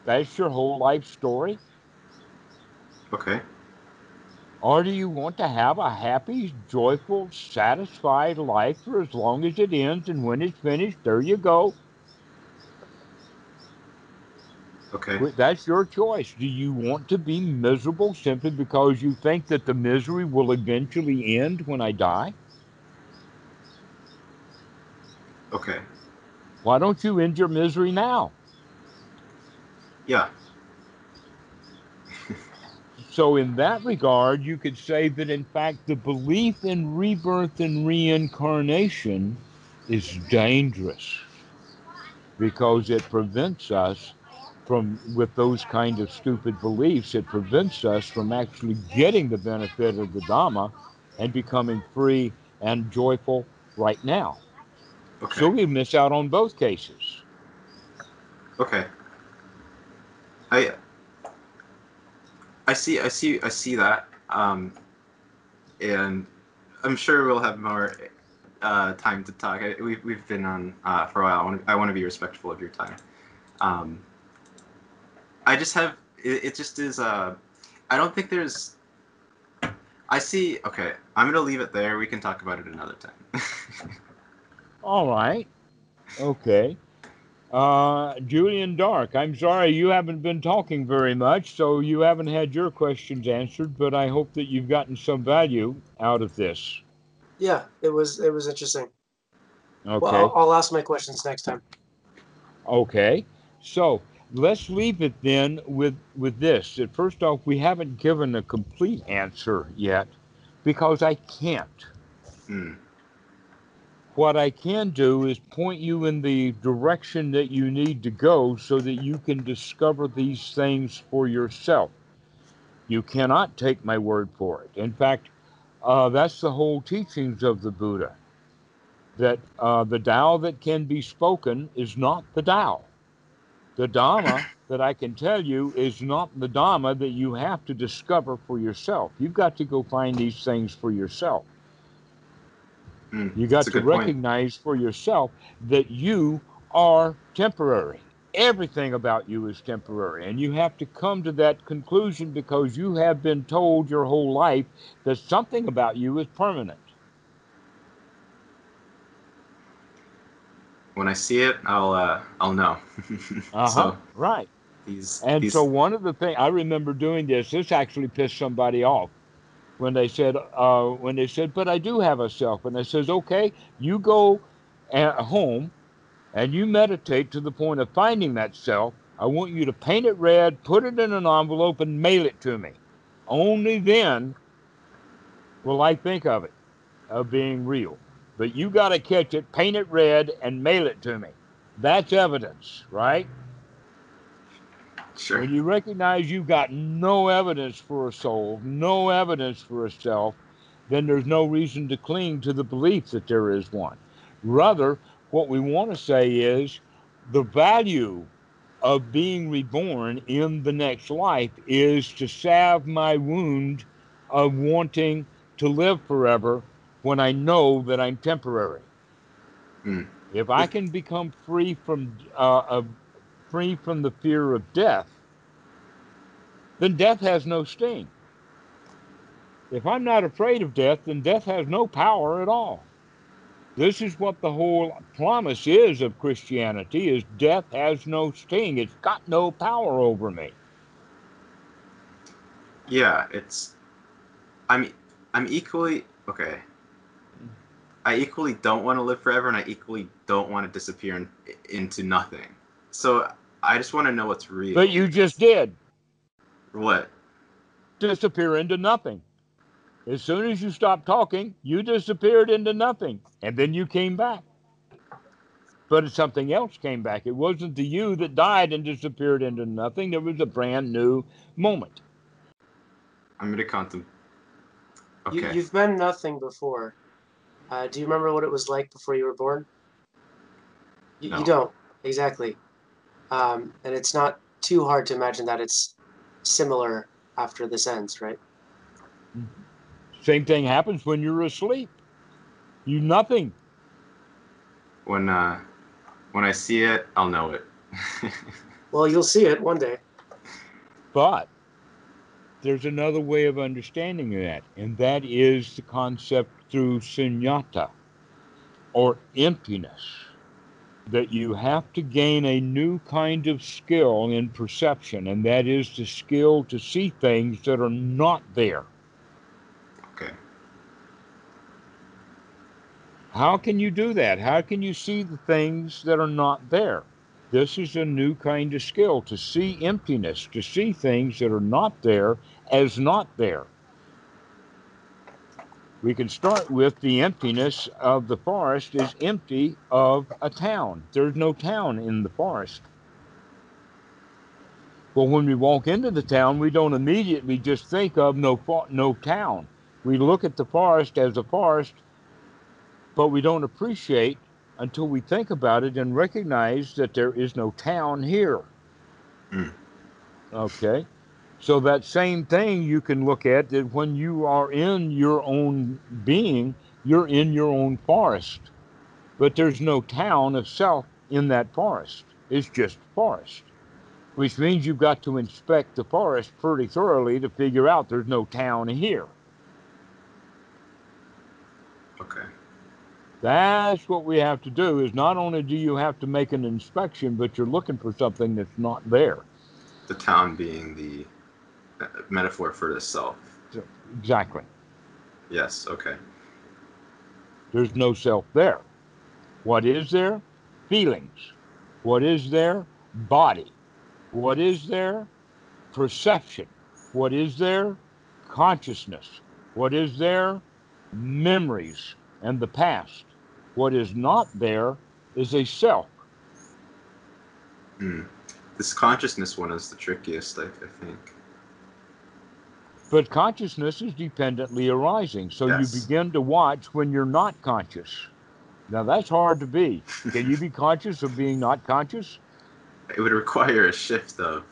That's your whole life story? Okay. Or do you want to have a happy, joyful, satisfied life for as long as it ends and when it's finished, there you go? Okay. That's your choice. Do you want to be miserable simply because you think that the misery will eventually end when I die? Okay. Why don't you end your misery now? Yeah. So, in that regard, you could say that in fact the belief in rebirth and reincarnation is dangerous because it prevents us from, with those kind of stupid beliefs, it prevents us from actually getting the benefit of the Dhamma and becoming free and joyful right now. Okay. So, we miss out on both cases. Okay. I I see I see I see that. Um and I'm sure we'll have more uh, time to talk. I, we've, we've been on uh, for a while. I want, to, I want to be respectful of your time. Um, I just have it, it just is uh I don't think there's I see okay, I'm gonna leave it there. We can talk about it another time. All right. Okay. Uh, Julian Dark, I'm sorry you haven't been talking very much, so you haven't had your questions answered, but I hope that you've gotten some value out of this. Yeah, it was it was interesting. Okay. Well, I'll, I'll ask my questions next time. Okay. So let's leave it then with with this. That first off, we haven't given a complete answer yet because I can't. Hmm. What I can do is point you in the direction that you need to go so that you can discover these things for yourself. You cannot take my word for it. In fact, uh, that's the whole teachings of the Buddha. That uh, the Tao that can be spoken is not the Tao. The Dhamma that I can tell you is not the Dhamma that you have to discover for yourself. You've got to go find these things for yourself. Hmm. You got to good point. recognize for yourself that you are temporary. Everything about you is temporary. And you have to come to that conclusion because you have been told your whole life that something about you is permanent. When I see it, I'll uh, I'll know. Uh huh. So right. these And these so one of the things I remember doing this, this actually pissed somebody off when they said, uh, when they said, but I do have a self. And I says, okay, you go at home and you meditate to the point of finding that self. I want you to paint it red, put it in an envelope, and mail it to me. Only then will I think of it, of being real. But you got to catch it, paint it red, and mail it to me. That's evidence, right? sure. When you recognize you've got no evidence for a soul, no evidence for a self, then there's no reason to cling to the belief that there is one. Rather, what we want to say is the value of being reborn in the next life is to salve my wound of wanting to live forever when I know that I'm temporary. Hmm. If I can become free from uh, of free from the fear of death, then death has no sting. If I'm not afraid of death, then death has no power at all. This is what the whole promise is of Christianity is death has no sting. It's got no power over me. Yeah, it's. I'm. I'm equally okay. I equally don't want to live forever, and I equally don't want to disappear in, into nothing. So I just want to know what's real. But you just did what? disappear into nothing. As soon as you stopped talking, you disappeared into nothing. And then you came back. But something else came back. It wasn't the you that died and disappeared into nothing. There was a brand new moment. I'm gonna contemplate. You, Okay. you've been nothing before. Uh, do you remember what it was like before you were born? You, No. you don't exactly, um, and it's not too hard to imagine that it's similar after this ends, right? Same thing happens when you're asleep. You nothing. When uh, when I see it, I'll know it. Well, you'll see it one day. But there's another way of understanding that, and that is the concept through sunyata or emptiness. That you have to gain a new kind of skill in perception, and that is the skill to see things that are not there. okay. How can you do that? How can you see the things that are not there? This is a new kind of skill to see emptiness, to see things that are not there as not there. We can start with the emptiness of the forest is empty of a town. There's no town in the forest. Well, when we walk into the town, we don't immediately just think of no no town. We look at the forest as a forest but we don't appreciate until we think about it and recognize that there is no town here. Mm. Okay. So that same thing you can look at that when you are in your own being, you're in your own forest. But there's no town of self in that forest. It's just forest. Which means you've got to inspect the forest pretty thoroughly to figure out there's no town here. Okay. That's what we have to do. Is not only do you have to make an inspection, but you're looking for something that's not there. The town being the uh, metaphor for the self. Exactly. Yes. Okay. There's no self there. What is there? Feelings. What is there? Body. What is there? Perception. What is there? Consciousness. What is there? Memories and the past. What is not there is a self. Hmm. This consciousness one is the trickiest, I, I think. But consciousness is dependently arising. So Yes. you begin to watch when you're not conscious. Now that's hard to be. Can you be conscious of being not conscious? It would require a shift of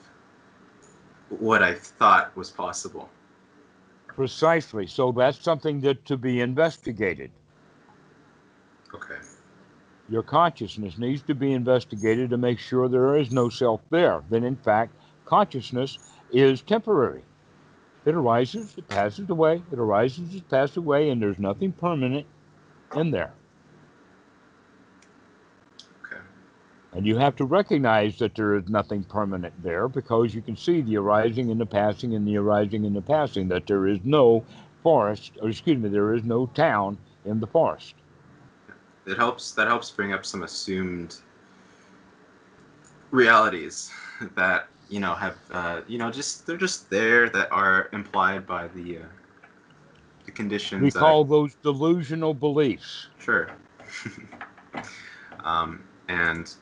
what I thought was possible. Precisely. So that's something that to be investigated. Okay. Your consciousness needs to be investigated to make sure there is no self there. Then, in fact, consciousness is temporary. It arises, it passes away, it arises, it passes away, and there's nothing permanent in there. Okay. And you have to recognize that there is nothing permanent there because you can see the arising and the passing and the arising and the passing, that there is no forest, or excuse me, there is no town in the forest. It helps. That helps bring up some assumed realities that you know have uh, you know just they're just there that are implied by the uh, the conditions. We I- call those delusional beliefs. sure. um, and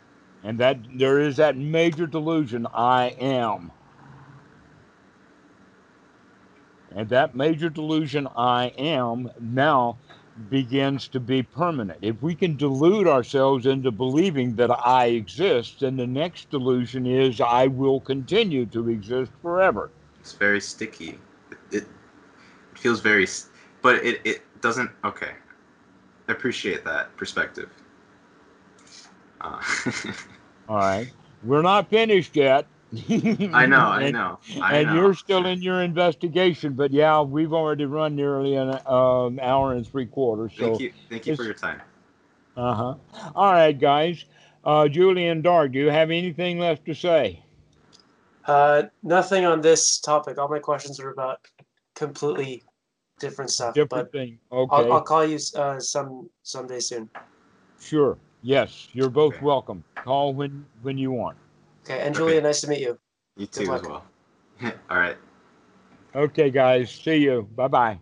And that there is that major delusion, I am. And that major delusion, I am, now begins to be permanent. If we can delude ourselves into believing that I exist, then the next delusion is I will continue to exist forever. it's very sticky. It, it, it feels very, but it, it doesn't. Okay, I appreciate that perspective. Uh, All right. We're not finished yet. I know, I know, I and know. you're still in your investigation, but yeah, we've already run nearly an um, hour and three quarters. So, Thank you, thank you for your time. uh huh. All right, guys. Uh, Julian Dark, do you have anything left to say? Uh, nothing on this topic. All my questions are about completely different stuff. Different but thing. Okay. I'll, I'll call you uh, some someday soon. Sure. Yes, you're both Okay. welcome. Call when when you want. Okay, and Okay. Julia, nice to meet you. You Good too as well. All right. Okay, guys. See you. Bye bye.